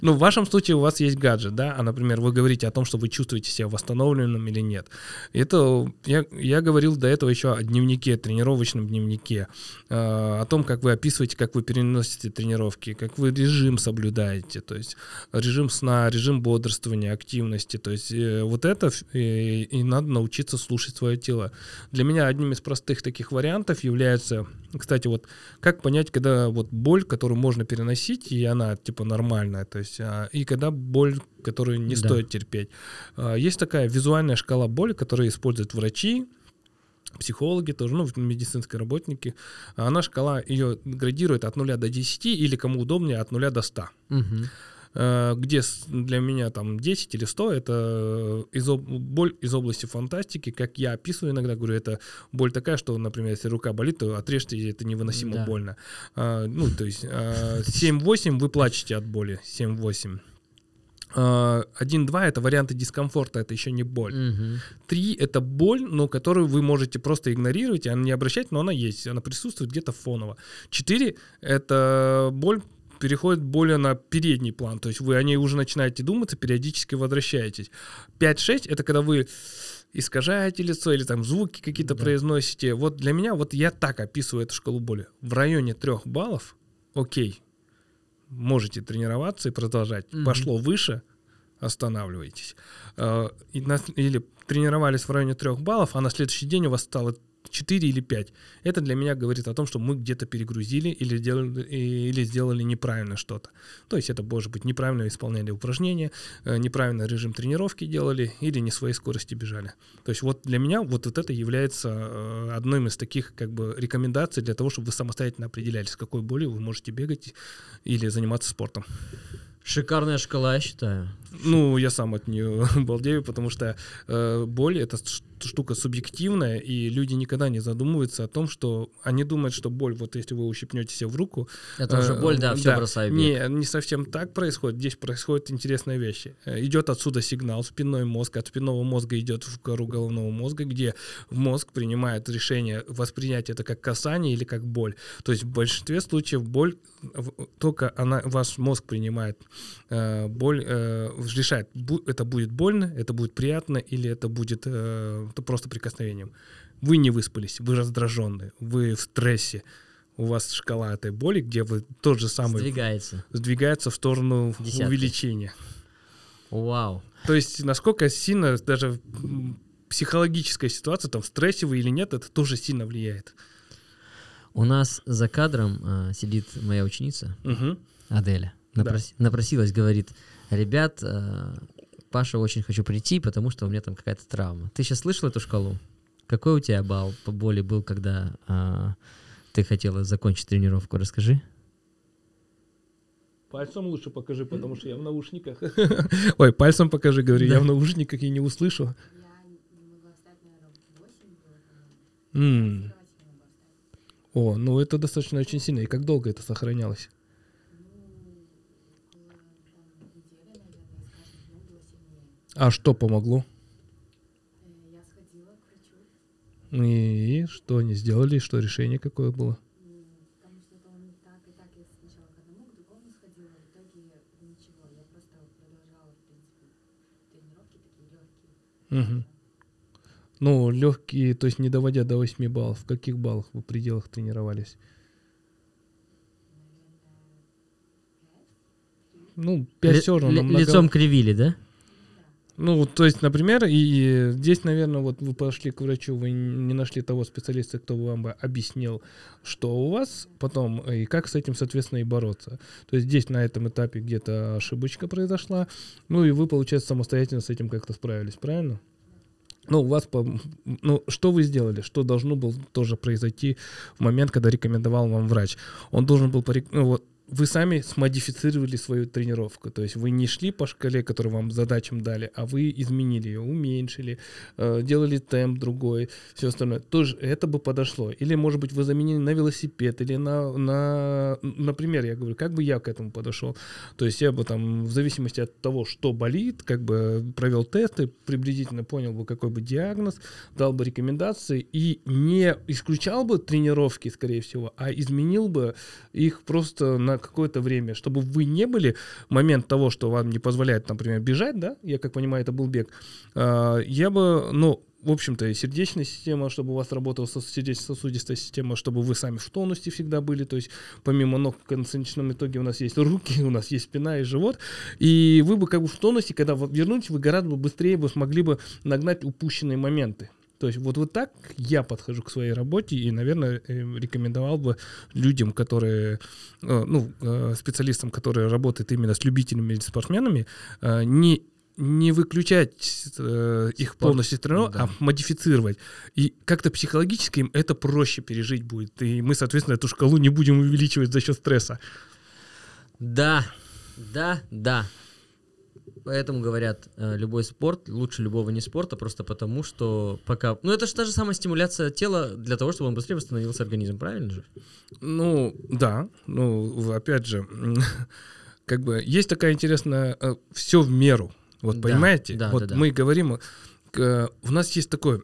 Ну, в вашем случае у вас есть гаджет, да? А, например, вы говорите о том, что вы чувствуете себя восстановленным или нет. Это я, я говорил до этого еще о дневнике, тренировочном дневнике, э, о том, как вы описываете, как вы переносите тренировки, как вы режим соблюдаете, то есть режим сна, режим бодрствования, активности. То есть э, вот это и, и надо научиться слушать свое тело. Для меня одним из простых таких вариантов является, кстати, вот как понять, когда вот боль, которую можно переносить, и она типа нормальная, то есть, а, и когда боль, которую не Да. стоит терпеть. А, Есть такая визуальная шкала боли, которую используют врачи, психологи тоже, ну, медицинские работники. Она шкала ее градирует от 0 до 10 или, кому удобнее, от 0 до 100 Мгм. Э, где для меня там 10 или 100 это из об- боль из области фантастики, как я описываю иногда, говорю, это боль такая, что, например, если рука болит, то отрежьте, это невыносимо Да. больно. А, ну, то есть а, 7-8 вы плачете от боли, 7-8. А, 1-2 это варианты дискомфорта, это еще не боль. Мгм. Три — это боль, но которую вы можете просто игнорировать, и она не обращать, но она есть, она присутствует где-то фоново. Четыре — это боль переходит более на передний план, то есть вы о ней уже начинаете думать и периодически возвращаетесь. 5-6 — это когда вы искажаете лицо или там звуки какие-то Да. произносите. Вот для меня, вот я так описываю эту шкалу боли. В районе трех баллов, окей, можете тренироваться и продолжать. Мгм. Пошло выше, останавливайтесь. Э, или тренировались в районе трех баллов, а на следующий день у вас стало 4 или 5. Это для меня говорит о том, что мы где-то перегрузили или, делали, или сделали неправильно что-то. То есть это может быть неправильно исполняли упражнения, э, неправильно режим тренировки делали или не своей скорости бежали. То есть вот для меня вот, вот это является э, одной из таких как бы рекомендаций для того, чтобы вы самостоятельно определяли, с какой болью вы можете бегать или заниматься спортом. Шикарная шкала, я считаю. Ну, я сам от нее балдею, потому что э, боль это штука субъективная, и люди никогда не задумываются о том, что они думают, что боль, вот если вы ущипнете себе в руку, Это уже Э, боль, да, все бросаю бег. Не, не совсем так происходит. Здесь происходит интересная вещь. Э, Идет отсюда сигнал в спинной мозг, от спинного мозга идет в кору головного мозга, где мозг принимает решение воспринять это как касание или как боль. То есть в большинстве случаев боль только она, ваш мозг принимает боль, э, решает, бу- это будет больно, это будет приятно или это будет э, это просто прикосновением. Вы не выспались, вы раздраженные, вы в стрессе, у вас шкала этой боли, где вы тот же самый Сдвигается. сдвигается в сторону Десятки. увеличения. Вау. То есть насколько сильно даже психологическая ситуация, там, в стрессе вы или нет, это тоже сильно влияет. У нас за кадром а, сидит моя ученица Мгм. Аделя. Да. Напрос- Напросилась, говорит, ребят, а, Паша, очень хочу прийти, потому что у меня там какая-то травма. Ты сейчас слышал эту шкалу? Какой у тебя балл по боли был, когда а, ты хотела закончить тренировку? Расскажи. Пальцем лучше покажи, потому что я в наушниках. Ой, пальцем покажи, говорю, я Да. в наушниках и не услышу. Я не могла встать, наверное, 8 было, по-моему. М. Кровати не могла встать. О, ну это достаточно очень сильно. И как долго это сохранялось? А что помогло? Я сходила к врачу, И что они сделали? Что решение какое было? потому что это он так и так я сначала к одному, к другому сходила, в итоге ничего. Я просто продолжала, в принципе, тренировки такие легкие. Мгм. Ну, легкие, то есть не доводя до 8 баллов. В каких баллах вы пределах тренировались? Ну, 5 Ли- все равно. ли- много- Лицом кривили, да? Ну, то есть, например, и здесь, наверное, вот вы пошли к врачу, вы не нашли того специалиста, кто вам бы объяснил, что у вас потом, и как с этим, соответственно, и бороться. То есть здесь на этом этапе где-то ошибочка произошла, ну и вы, получается, самостоятельно с этим как-то справились, правильно? Ну, у вас, по- ну, что вы сделали? Что должно было тоже произойти в момент, когда рекомендовал вам врач? Он должен был, порек- ну, вот, вы сами смодифицировали свою тренировку. То есть вы не шли по шкале, которую вам задачам дали, а вы изменили ее, уменьшили, э, делали темп другой, все остальное. Тоже это бы подошло. Или, может быть, вы заменили на велосипед, или на, на, например, я говорю, как бы я к этому подошел. То есть я бы там, в зависимости от того, что болит, как бы провел тесты, приблизительно понял бы, какой бы диагноз, дал бы рекомендации и не исключал бы тренировки, скорее всего, а изменил бы их просто на какое-то время, чтобы вы не были момент того, что вам не позволяет, например, бежать, да, я как понимаю, это был бег, а, я бы, ну, в общем-то, и сердечная система, чтобы у вас работала со- сердечно-сосудистая система, чтобы вы сами в тонусе всегда были, то есть помимо ног в конечном итоге у нас есть руки, у нас есть спина и живот, и вы бы как бы в тонусе, когда вы вернетесь, вы гораздо бы быстрее бы смогли бы нагнать упущенные моменты. То есть вот, вот так я подхожу к своей работе и, наверное, э, рекомендовал бы людям, которые, э, ну, э, специалистам, которые работают именно с любителями или спортсменами, не не выключать э, их Спорт, полностью тренировок, да. а модифицировать. И как-то психологически им это проще пережить будет. И мы, соответственно, эту шкалу не будем увеличивать за счет стресса. Да, да, да. Поэтому говорят, э, любой спорт лучше любого не спорта, просто потому что пока... Ну, это же та же самая стимуляция тела для того, чтобы он быстрее восстановился организм, правильно же? Ну, да. Ну, опять же, как бы есть такая интересная все в меру. Вот Да, понимаете? да, вот да, да. мы говорим, э, у нас есть такой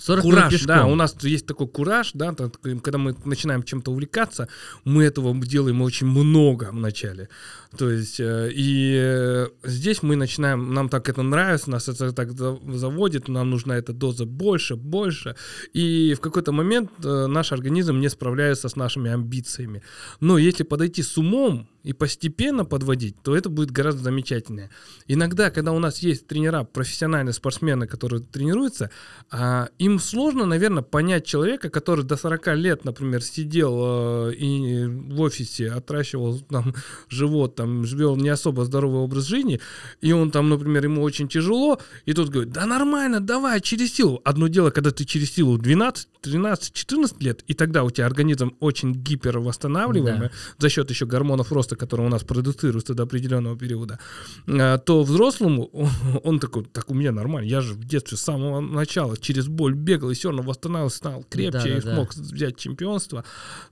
40 минут кураж, да, пешком. у нас есть такой кураж, да, так, когда мы начинаем чем-то увлекаться, мы этого делаем очень много вначале. То есть, э, и э, здесь мы начинаем, нам так это нравится, нас это так за- заводит, нам нужна эта доза больше, больше, и в какой-то момент э, наш организм не справляется с нашими амбициями. Но если подойти с умом и постепенно подводить, то это будет гораздо замечательнее. Иногда, когда у нас есть тренера, профессиональные спортсмены, которые тренируются, а, им сложно, наверное, понять человека, который до 40 лет, например, сидел э, и в офисе отращивал там живот, там вел не особо здоровый образ жизни, и он там, например, ему очень тяжело, и тот говорит, да нормально, давай, через силу. Одно дело, когда ты через силу 12, 13, 14 лет, и тогда у тебя организм очень гипервосстанавливаемый Да. за счет еще гормонов роста, которые у нас продуцируются до определенного периода, а, то взрослому он такой, так у меня нормально, я же в детстве с самого начала через боль бегал и все равно восстанавливался, стал крепче и Да-да-да. смог взять чемпионство,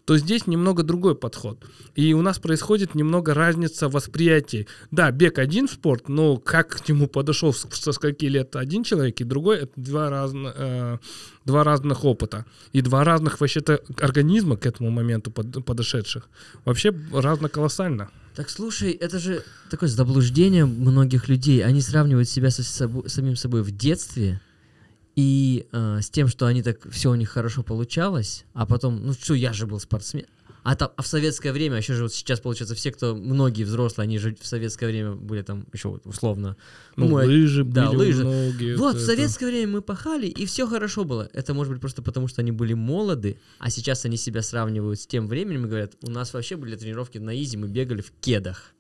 то здесь немного другой подход. И у нас происходит немного разница восприятий. Да, бег один спорт, но как к нему подошел со скольки лет один человек и другой, это два разных, два разных опыта. И два разных вообще-то организма к этому моменту под- подошедших. Вообще разно колоссально. Так слушай, это же такое заблуждение многих людей. Они сравнивают себя со собой- самим собой в детстве и э, с тем, что они так все у них хорошо получалось, а потом, ну что, я же был спортсмен. А, там, а в советское время, еще же вот сейчас, получается, все, кто, многие взрослые, они же в советское время были там еще вот условно. Ну, мой- лыжи да, были лыжи. многие. Вот, в это- советское время мы пахали, и все хорошо было. Это может быть просто потому, что они были молоды, а сейчас они себя сравнивают с тем временем и говорят, у нас вообще были тренировки на изи, мы бегали в кедах.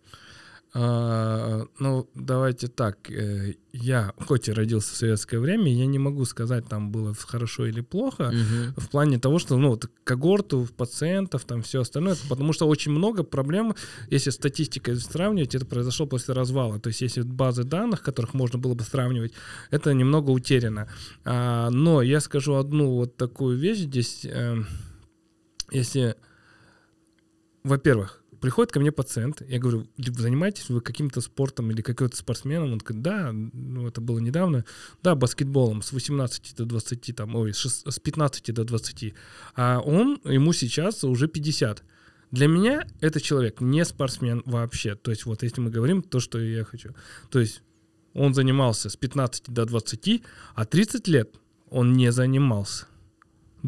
А, ну, давайте так. э, Я, хоть и родился в советское время, я не могу сказать, там было хорошо или плохо. Мгм. В плане того, что, ну, вот когорту пациентов, там все остальное, потому что очень много проблем, если статистикой сравнивать, это произошло после развала. То есть, если базы данных, которых можно было бы сравнивать, это немного утеряно. А, но я скажу одну вот такую вещь здесь. эм, если, во-первых, приходит ко мне пациент, я говорю, занимаетесь вы каким-то спортом или какой-то спортсменом? Он говорит, да, ну это было недавно, да, баскетболом с 18 до 20, там, ой, с шест- с 15 до 20. А он, ему сейчас уже 50. Для меня это человек не спортсмен вообще. То есть вот если мы говорим то, что я хочу. То есть он занимался с 15 до 20, а 30 лет он не занимался.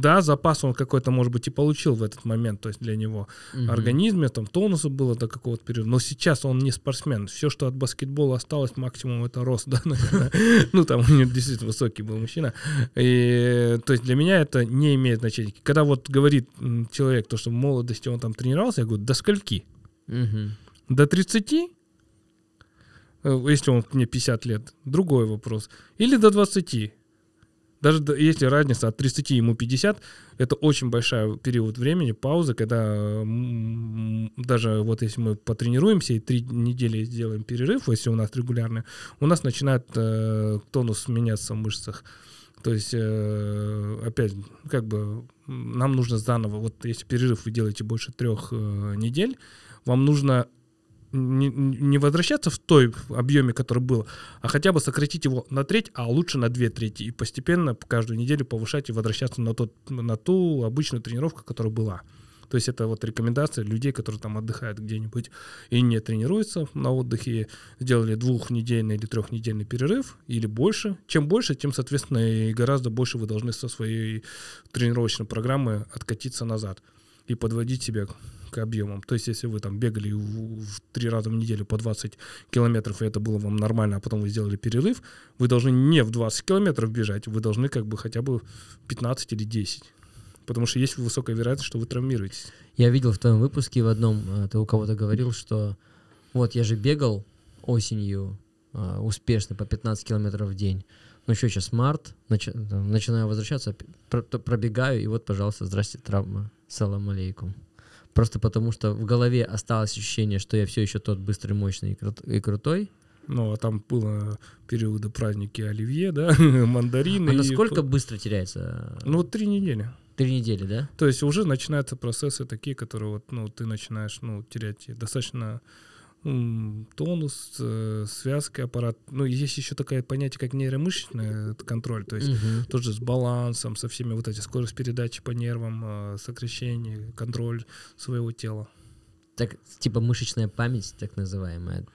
Да, запас он какой-то, может быть, и получил в этот момент, то есть для него Мгм. организме, там тонуса было до какого-то периода. Но сейчас он не спортсмен. Все, что от баскетбола осталось, максимум это рост, да. Ну, там у него действительно высокий был мужчина. И, то есть для меня это не имеет значения. Когда вот говорит человек, то, что в молодости он там тренировался, я говорю, до скольки? Мгм. До 30? Э, Если он мне 50 лет, другой вопрос. Или до 20? Даже если разница от 30 ему 50, это очень большой период времени, паузы, когда даже вот если мы потренируемся и три недели сделаем перерыв, если у нас регулярный, у нас начинает э, тонус меняться в мышцах. То есть, э, опять, как бы нам нужно заново, вот если перерыв вы делаете больше трех э, недель, вам нужно не, не возвращаться в той объеме, который был, а хотя бы сократить его на треть, а лучше на две трети, и постепенно каждую неделю повышать и возвращаться на, тот, на ту обычную тренировку, которая была. То есть это вот рекомендация людей, которые там отдыхают где-нибудь и не тренируются на отдыхе, сделали двухнедельный или трехнедельный перерыв или больше. Чем больше, тем, соответственно, и гораздо больше вы должны со своей тренировочной программы откатиться назад и подводить себя к объемам. То есть, если вы там бегали в, в три раза в неделю по 20 километров, и это было вам нормально, а потом вы сделали перерыв, вы должны не в 20 километров бежать, вы должны как бы хотя бы 15 или 10. Потому что есть высокая вероятность, что вы травмируетесь. Я видел в твоем выпуске в одном, э, ты у кого-то говорил, что вот я же бегал осенью э, успешно по 15 километров в день. Ну еще сейчас март, начи- начинаю возвращаться, п- про- то пробегаю, и вот, пожалуйста, здрасте, травма, салам алейкум. Просто потому что в голове осталось ощущение, что я все еще тот быстрый, мощный и, крут- и крутой. Ну, а там было периоды праздники оливье, да, мандарины. А и насколько п- быстро теряется? Ну, вот три недели. Три недели, да? То есть уже начинаются процессы такие, которые вот, ну, ты начинаешь, ну, терять достаточно тонус, э, связка, аппарат. Ну, есть еще такое понятие, как нейромышечный контроль, то есть Мгм. тоже с балансом, со всеми вот эти скорость передачи по нервам, э, сокращение, контроль своего тела. Так, типа мышечная память, так называемая.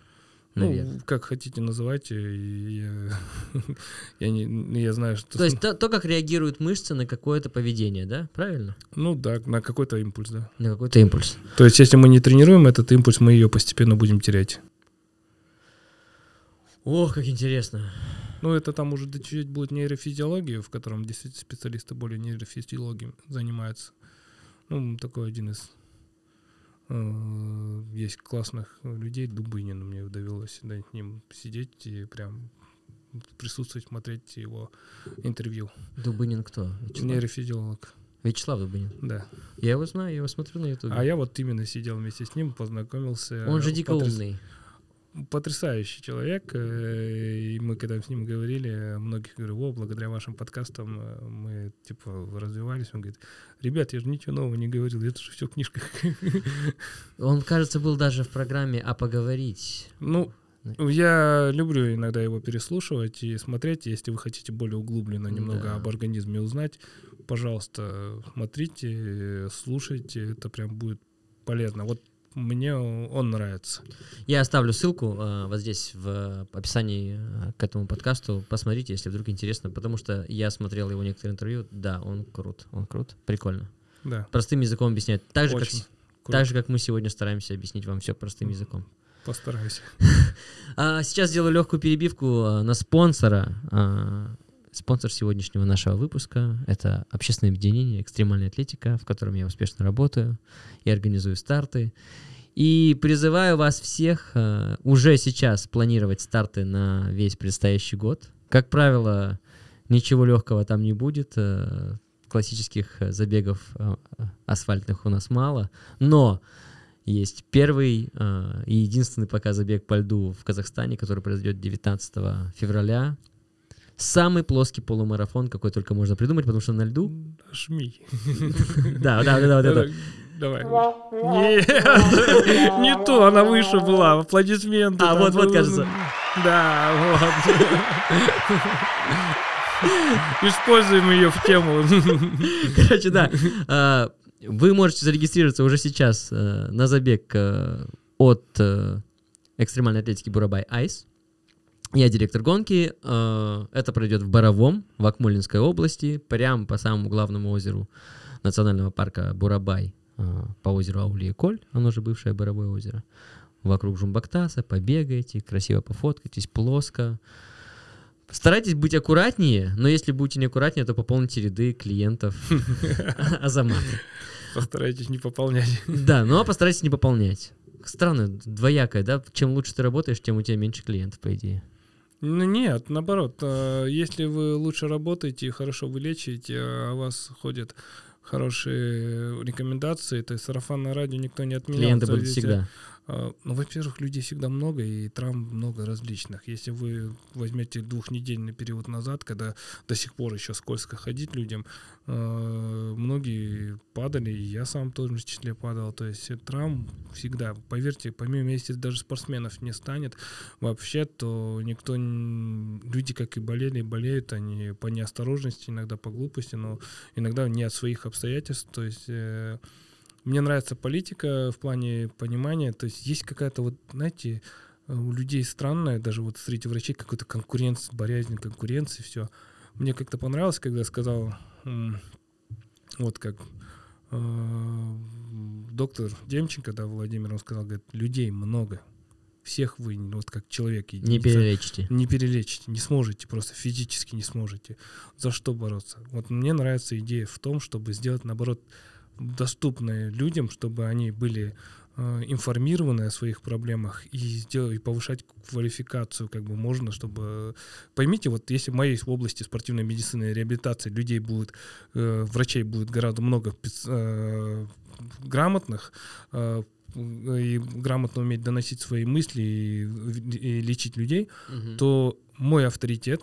Наверное. Ну, как хотите называйте, я, я, не, я знаю, что... То есть то, то, как реагируют мышцы на какое-то поведение, да? Правильно? Ну да, на какой-то импульс, да. На какой-то импульс. То есть если мы не тренируем этот импульс, мы ее постепенно будем терять. Ох, как интересно. Ну, это там уже чуть будет нейрофизиология, в котором действительно специалисты более нейрофизиологией занимаются. Ну, такой один из есть классных людей, Дубынин, мне довелось да, с ним сидеть и прям присутствовать, смотреть его интервью. Дубынин кто? Вячеслав? Нейрофизиолог, Вячеслав Дубынин. да. Я его знаю, я его смотрю на ютубе. А я вот именно сидел вместе с ним, познакомился. Он же дико Потряс- умный. Потрясающий человек. э, И мы, когда с ним говорили, многих говорю, о, благодаря вашим подкастам э, мы, типа, развивались. Он говорит, ребят, я же ничего нового не говорил, это же все в книжках. Он, кажется, был даже в программе «А поговорить». Ну, я люблю иногда его переслушивать и смотреть, если вы хотите более углубленно немного Да. об организме узнать, пожалуйста, смотрите, э, слушайте, это прям будет полезно. Вот мне он нравится. Я оставлю ссылку э, вот здесь в описании э, к этому подкасту. Посмотрите, если вдруг интересно, потому что я смотрел его некоторые интервью. Да, он крут, он крут, прикольно. Да, Простым языком объясняет. Так же, как, очень с- круто. так же, как мы сегодня стараемся объяснить вам все простым языком. Постараюсь. А, сейчас сделаю легкую перебивку а, на спонсора. Спонсор сегодняшнего нашего выпуска — это общественное объединение «Экстремальная атлетика», в котором я успешно работаю и организую старты. И призываю вас всех а, уже сейчас планировать старты на весь предстоящий год. Как правило, ничего легкого там не будет. а, Классических забегов а, асфальтных у нас мало. Но есть первый э, и единственный пока забег по льду в Казахстане, который произойдет 19 февраля. Самый плоский полумарафон, какой только можно придумать, потому что на льду... Жми. Да, да, да, да, это. Давай. Нет, не то, она выше была. Аплодисменты. А, вот, вот, кажется. Да, вот. Используем ее в тему. Короче, да. А, Вы можете зарегистрироваться уже сейчас э, на забег э, от э, экстремальной атлетики Бурабай Айс. Я директор гонки. Э, Это пройдет в Боровом, в Акмолинской области, прямо по самому главному озеру национального парка Бурабай, э, по озеру Аули-Коль, оно же бывшее Боровое озеро. Вокруг Жумбактаса, побегайте, красиво пофоткайтесь, плоско. Старайтесь быть аккуратнее, но если будете неаккуратнее, то пополните ряды клиентов Азамата. Постарайтесь не пополнять. Да, ну а постарайтесь не пополнять. Странно, двоякое, да? Чем лучше ты работаешь, тем у тебя меньше клиентов, по идее. Ну нет, наоборот. э, Если вы лучше работаете и хорошо вылечиваете, а о вас ходят хорошие рекомендации, то есть сарафанное радио никто не отменял. Клиенты будут всегда. Э, Ну, во-первых, людей всегда много, и травм много различных. Если вы возьмете двухнедельный период назад, когда до сих пор еще скользко ходить людям, э, многие падали, и я сам тоже в числе падал. То есть э, травм всегда, поверьте, помимо, если даже спортсменов не станет вообще, то никто, люди как и болели, болеют, они по неосторожности, иногда по глупости, но иногда не от своих обстоятельств. То есть мне нравится политика в плане понимания. То есть есть какая-то вот, знаете, у людей странная, даже вот среди врачей какой-то конкуренция, боязнь конкуренции, все. Мне как-то понравилось, когда сказал, вот как э, доктор Демченко, да, Владимир, он сказал, говорит, людей много, всех вы, вот как человек Не единица, перелечите. не перелечите, не сможете, просто физически не сможете. За что бороться? Вот мне нравится идея в том, чтобы сделать, наоборот, доступные людям, чтобы они были э, информированы о своих проблемах и, сделать, и повышать квалификацию как бы можно, чтобы... Поймите, вот если в моей области спортивной медицины и реабилитации людей будет, э, врачей будет гораздо много э, грамотных, э, и грамотно уметь доносить свои мысли и, и лечить людей, Мгм. то мой авторитет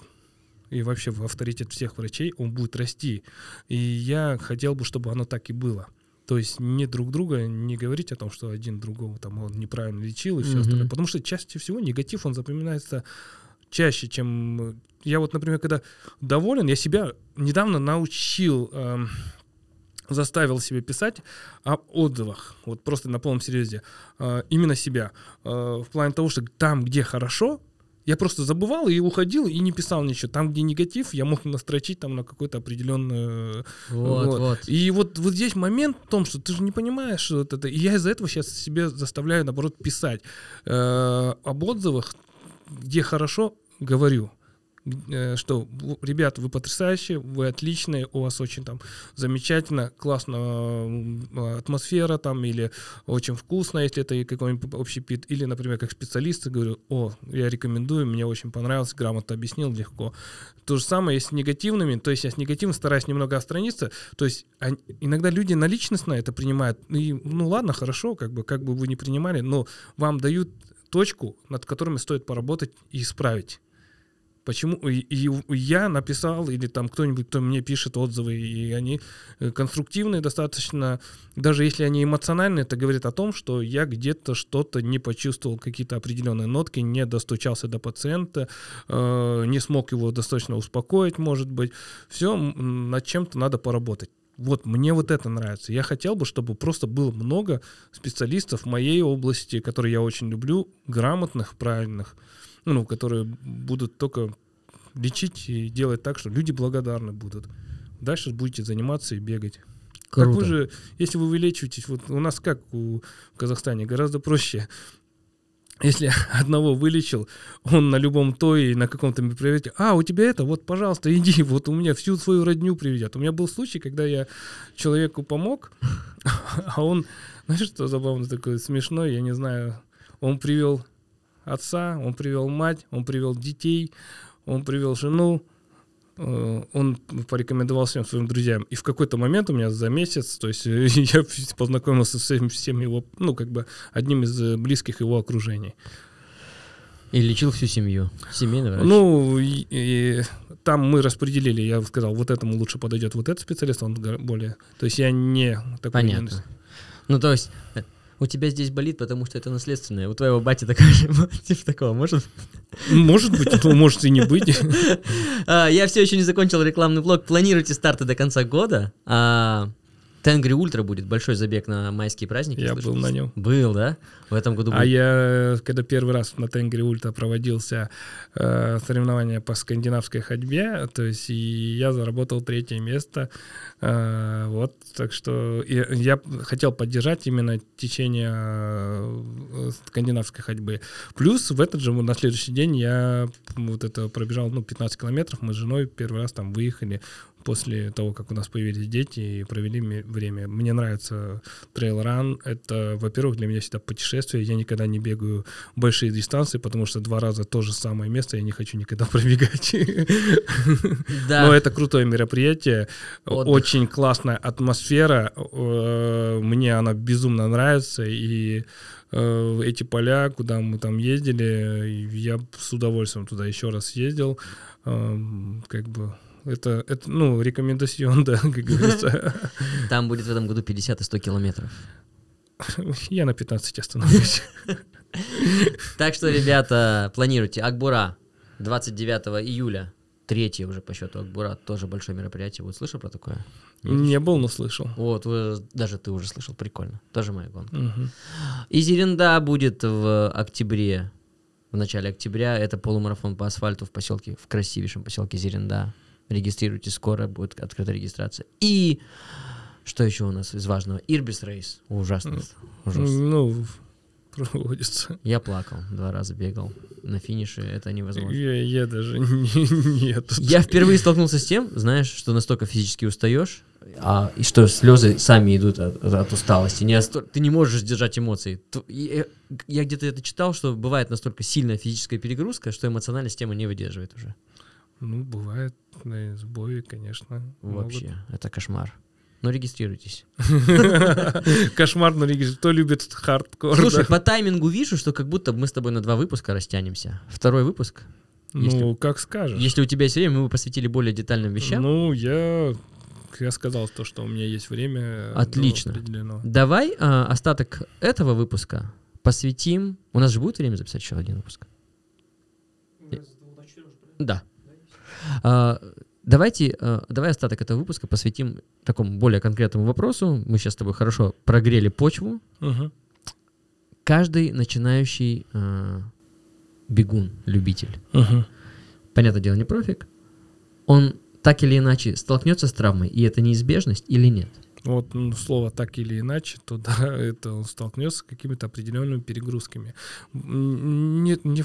и вообще авторитет всех врачей, он будет расти. И я хотел бы, чтобы оно так и было. То есть не друг друга не говорить о том, что один другого там он неправильно лечил и все Мгм. остальное. Потому что чаще всего негатив, он запоминается чаще, чем... Я вот, например, когда доволен, я себя недавно научил, эм, заставил себя писать о отзывах, вот просто на полном серьезе, э, именно себя. Э, в плане того, что там, где хорошо, я просто забывал и уходил, и не писал ничего. Там, где негатив, я мог настрочить там на какой-то определенную... Вот, вот. вот. И вот, вот здесь момент в том, что ты же не понимаешь, что вот это... И я из-за этого сейчас себе заставляю, наоборот, писать э, об отзывах, где хорошо, говорю э, что, в- ребят, вы потрясающие, вы отличные, у вас очень там замечательно, классно э, атмосфера там, или очень вкусно, если это какой-нибудь общепит, или, например, как специалисты говорю, о, я рекомендую, мне очень понравилось, грамотно объяснил, легко. То же самое и с негативными, то есть я с негативом стараюсь немного отстраниться, то есть они- иногда люди на личностно это принимают, и, ну ладно, хорошо, как бы, как бы вы не принимали, но вам дают точку, над которыми стоит поработать и исправить. Почему? Я написал, или там кто-нибудь, кто мне пишет отзывы, и они э, конструктивные достаточно, даже если они эмоциональные, это говорит о том, что я где-то что-то не почувствовал, какие-то определенные нотки, не достучался до пациента, э, не смог его достаточно успокоить, может быть. Все, над чем-то надо поработать. Вот мне вот это нравится. Я хотел бы, чтобы просто было много специалистов в моей области, которые я очень люблю, грамотных, правильных, ну, которые будут только лечить и делать так, что люди благодарны будут. Дальше будете заниматься и бегать. Как Круто. вы же, если вы вылечиваетесь, вот у нас как у, в Казахстане, гораздо проще. Если одного вылечил, он на любом то и на каком-то мероприятии, а, у тебя это, вот, пожалуйста, иди, вот у меня всю свою родню приведет. У меня был случай, когда я человеку помог, а он, знаешь, что забавно такое, смешное, я не знаю, он привел отца, он привел мать, он привел детей, он привел жену, э, он порекомендовал всем своим друзьям. И в какой-то момент у меня за месяц, то есть э, я познакомился с всем, всем его, ну, как бы одним из э, близких его окружений. И лечил всю семью. Семейный врач. Ну, и- и там мы распределили, я сказал, вот этому лучше подойдет вот этот специалист, он более... То есть я не такой... Понятно. Ну, то есть, у тебя здесь болит, потому что это наследственное. У твоего бати такая же, типа такого, может? Может быть, может и не быть. А, Я все еще не закончил рекламный блок. Планируйте старты до конца года. А, Тенгри Ультра будет большой забег на майские праздники. Я был на нем. Был, да? В этом году А будет. я, когда первый раз на Тенгри Ульта проводился э, соревнования по скандинавской ходьбе, то есть и я заработал третье место. Э, вот, так что и я хотел поддержать именно течение э, скандинавской ходьбы. Плюс в этот же, на следующий день я вот это пробежал, ну, 15 километров, мы с женой первый раз там выехали после того, как у нас появились дети и провели время. Мне нравится трейл-ран. Это, во-первых, для меня всегда путешествие. Я никогда не бегаю большие дистанции, потому что два раза то же самое место я не хочу никогда пробегать. Да. Но это крутое мероприятие, Отдых. очень классная атмосфера, э, мне она безумно нравится, и э, эти поля, куда мы там ездили, я с удовольствием туда еще раз ездил, Эм, как бы это, это, ну, рекомендацион, да, как говорится. Там будет в этом году 50 и 100 километров. Я на 15 остановлюсь. Так что, ребята, планируйте. Акбура 29 июля. Третье уже по счету Акбура. Тоже большое мероприятие. Вот слышал про такое? Не был, но слышал. Вот, вы- даже ты уже слышал. Прикольно. Тоже моя гонка. Мгм. Изеренда будет в октябре. В начале октября. Это полумарафон по асфальту в поселке, в красивейшем поселке Зеренда. Регистрируйте, скоро будет открыта регистрация. И что еще у нас из важного? Ирбис Рейс. Ужасно. Ужасно. Ну, проводится. Я плакал, два раза бегал на финише, это невозможно. Я, я даже не, нет. Я впервые столкнулся с тем, знаешь, что настолько физически устаешь, а, и что слезы сами идут от, от усталости. Не ты не можешь сдержать эмоций. Т- и, э, Я где-то это читал, что бывает настолько сильная физическая перегрузка, что эмоциональная система не выдерживает уже. Ну, бывает э, сбои, конечно. могут. Вообще, это кошмар. Но регистрируйтесь. Кошмар, но регистр- кто любит хардкор? Слушай, по таймингу вижу, что как будто мы с тобой на два выпуска растянемся. Второй выпуск. если- ну, как скажешь. Если у тебя есть время, мы бы посвятили более детальным вещам. Ну, я, я сказал то, что у меня есть время. э, Отлично. Давай а, остаток этого выпуска посвятим. У нас же будет время записать еще один выпуск. Да. А, давайте, а, давай остаток этого выпуска посвятим такому более конкретному вопросу. Мы сейчас с тобой хорошо прогрели почву. Мгм. Каждый начинающий а, бегун, любитель, Мгм. понятное дело, не профик, он так или иначе столкнется с травмой, и это неизбежность или нет? Вот ну, слово так или иначе, то да, это он столкнется с какими-то определенными перегрузками. Нет, не,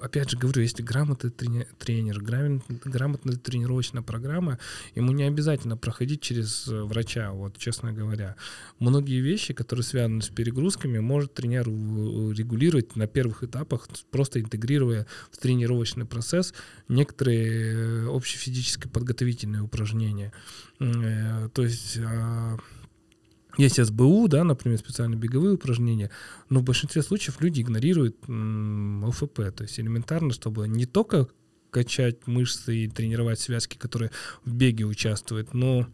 опять же говорю, если грамотный трене- тренер, грамотная, грамотная тренировочная программа, ему не обязательно проходить через э, врача, вот честно говоря. Многие вещи, которые связаны с перегрузками, может тренер э, регулировать на первых этапах, просто интегрируя в тренировочный процесс некоторые э, общефизические подготовительные упражнения. То есть а, есть СБУ, да, например, специальные беговые упражнения, но в большинстве случаев люди игнорируют ОФП, то есть элементарно, чтобы не только качать мышцы и тренировать связки, которые в беге участвуют, но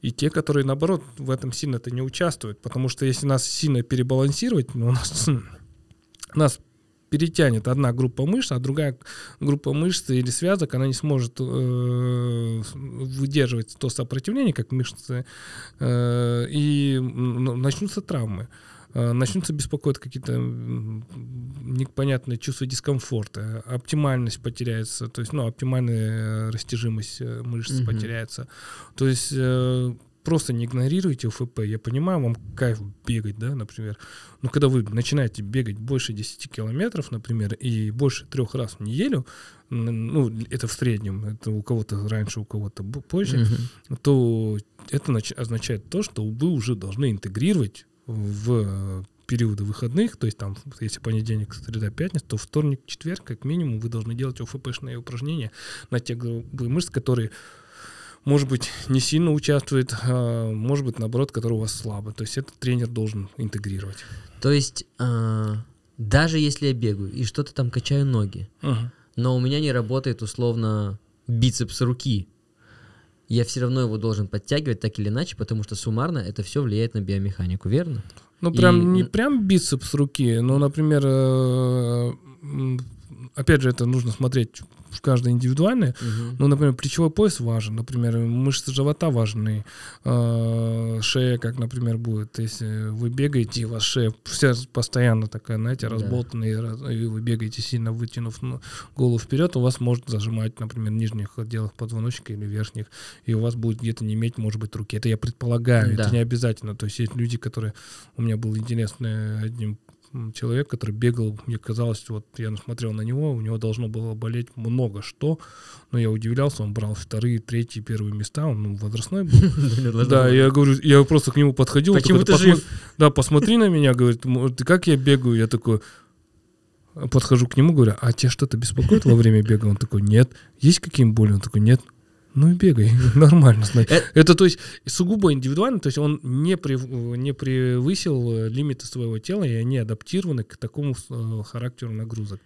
и те, которые, наоборот, в этом сильно-то не участвуют, потому что если нас сильно перебалансировать, ну, у нас, нас перетянет одна группа мышц, а другая группа мышц или связок, она не сможет э, выдерживать то сопротивление, как мышцы, э, и м, начнутся травмы. Э, Начнутся беспокоить какие-то непонятные чувства дискомфорта, оптимальность потеряется, то есть, ну, оптимальная э, растяжимость э, мышц Мгм. потеряется. То есть просто не игнорируйте ОФП. Я понимаю, вам кайф бегать, да, например. Но когда вы начинаете бегать больше 10 километров, например, и больше трех раз в неделю, ну, это в среднем, это у кого-то раньше, у кого-то позже, Мгм. то это нач- означает то, что вы уже должны интегрировать в периоды выходных, то есть там, если понедельник, среда, пятница, то вторник, четверг, как минимум, вы должны делать ОФПшные упражнения на те группы мышц, которые, может быть, не сильно участвуют, а, может быть, наоборот, которые у вас слабо. То есть этот тренер должен интегрировать. То есть а, даже если я бегаю и что-то там качаю ноги, Ага. но у меня не работает условно бицепс руки, я все равно его должен подтягивать так или иначе, потому что суммарно это все влияет на биомеханику, верно? Ну, прям И- не прям бицепс руки, но, например, э, опять же, это нужно смотреть в каждое индивидуальное. Мгм. Ну, например, плечевой пояс важен, например, мышцы живота важны, э, шея, как, например, будет, если вы бегаете, и у вас шея вся постоянно такая, знаете, Да. разболтанная, и раз- и вы бегаете сильно вытянув ну, голову вперед, у вас может зажимать, например, нижних отделов позвоночника или верхних, и у вас будет где-то не иметь, может быть, руки. Это я предполагаю, Да. это не обязательно. То есть есть люди, которые... У меня был интересный один м, человек, который бегал, мне казалось, вот я смотрел на него, у него должно было болеть много что, но я удивлялся, он брал вторые, третьи, первые места, он ну, возрастной был. Да, я говорю, я просто к нему подходил. Почему ты «Да посмо- жив?» Да, посмотри на меня, говорит, «М, ты как я бегаю? Я такой, подхожу к нему, говорю, а тебя что-то беспокоит во время бега? Он такой, нет. Есть какие-нибудь боли? Он такой, нет. Ну и бегай, нормально. значит». Э- Это, то есть, сугубо индивидуально, то есть он не, прев- не превысил э, лимиты своего тела, и они адаптированы к такому э, характеру нагрузок.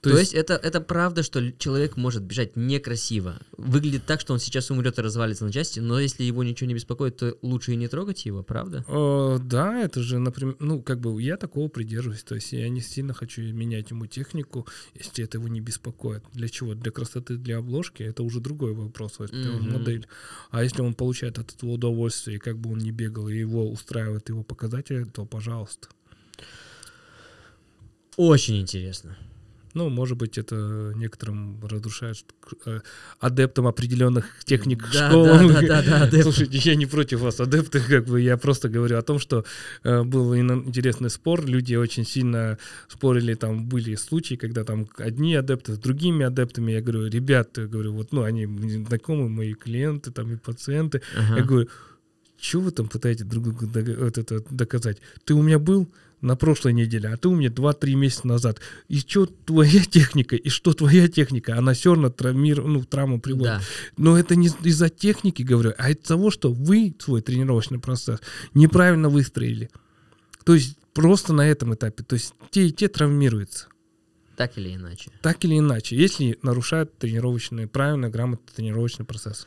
То, есть, это, это правда, что человек может бежать некрасиво. Выглядит так, что он сейчас умрет и развалится на части, но если его ничего не беспокоит, то лучше и не трогать его, правда? Э, Да, это же, например, ну, как бы я такого придерживаюсь. То есть я не сильно хочу менять ему технику, если это его не беспокоит. Для чего? Для красоты, для обложки? Это уже другой вопрос. то есть уже Мгм. модель. А если он получает от этого удовольствие, и как бы он ни бегал, и его устраивает его показатели, то пожалуйста. Очень интересно. Ну, может быть, это некоторым разрушает э, адептам определенных техник Да, школ. да, да, да, да. Слушайте, я не против вас, адепты, как бы я просто говорю о том, что э, был ин- интересный спор, люди очень сильно спорили, там были случаи, когда там одни адепты с другими адептами, я говорю, ребят, я говорю, вот, ну, они мне знакомые, мои клиенты, там, и пациенты, Ага. я говорю, что вы там пытаетесь друг другу это доказать? Ты у меня был на прошлой неделе, а ты у меня 2-3 месяца назад. И что твоя техника, и что твоя техника, она все равно травмир, ну, травму приводит. Да. Но это не из-за техники, говорю, а из-за того, что вы свой тренировочный процесс неправильно выстроили. То есть просто на этом этапе. То есть те и те травмируются. Так или иначе. Так или иначе, если нарушают тренировочный, правильно, грамотный тренировочный процесс.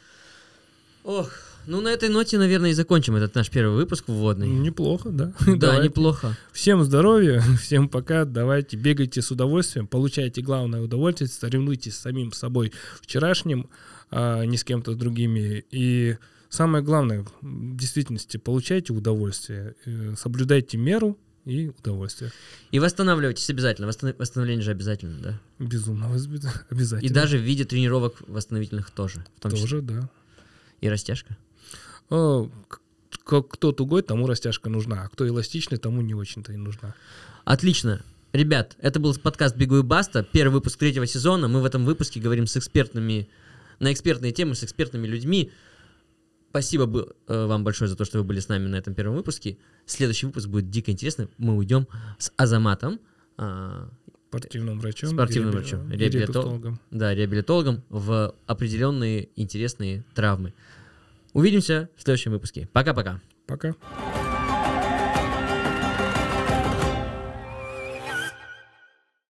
Ох, ну на этой ноте, наверное, и закончим этот наш первый выпуск вводный. Неплохо, да? Да, неплохо. Всем здоровья, всем пока, давайте бегайте с удовольствием, получайте главное удовольствие, соревнуйтесь с самим собой вчерашним, а не с кем-то другими. И самое главное, в действительности, получайте удовольствие, э, соблюдайте меру и удовольствие. И восстанавливайтесь обязательно. Восстан- Восстановление же обязательно, да. Безумно обязательно. И даже в виде тренировок восстановительных тоже. Том числе. тоже, да. И растяжка. К- кто тугой, тому растяжка нужна, а кто эластичный, тому не очень-то и нужна. Отлично. Ребят, это был подкаст Бегу и Баста, первый выпуск третьего сезона. Мы в этом выпуске говорим с экспертными, на экспертные темы, с экспертными людьми. Спасибо э, вам большое за то, что вы были с нами на этом первом выпуске. Следующий выпуск будет дико интересный. Мы уйдем с Азаматом, а, Спортивным врачом. Спортивным и реаби- врачом, реабилитологом. да, реабилитологом в определенные интересные травмы. Увидимся в следующем выпуске. Пока-пока. Пока.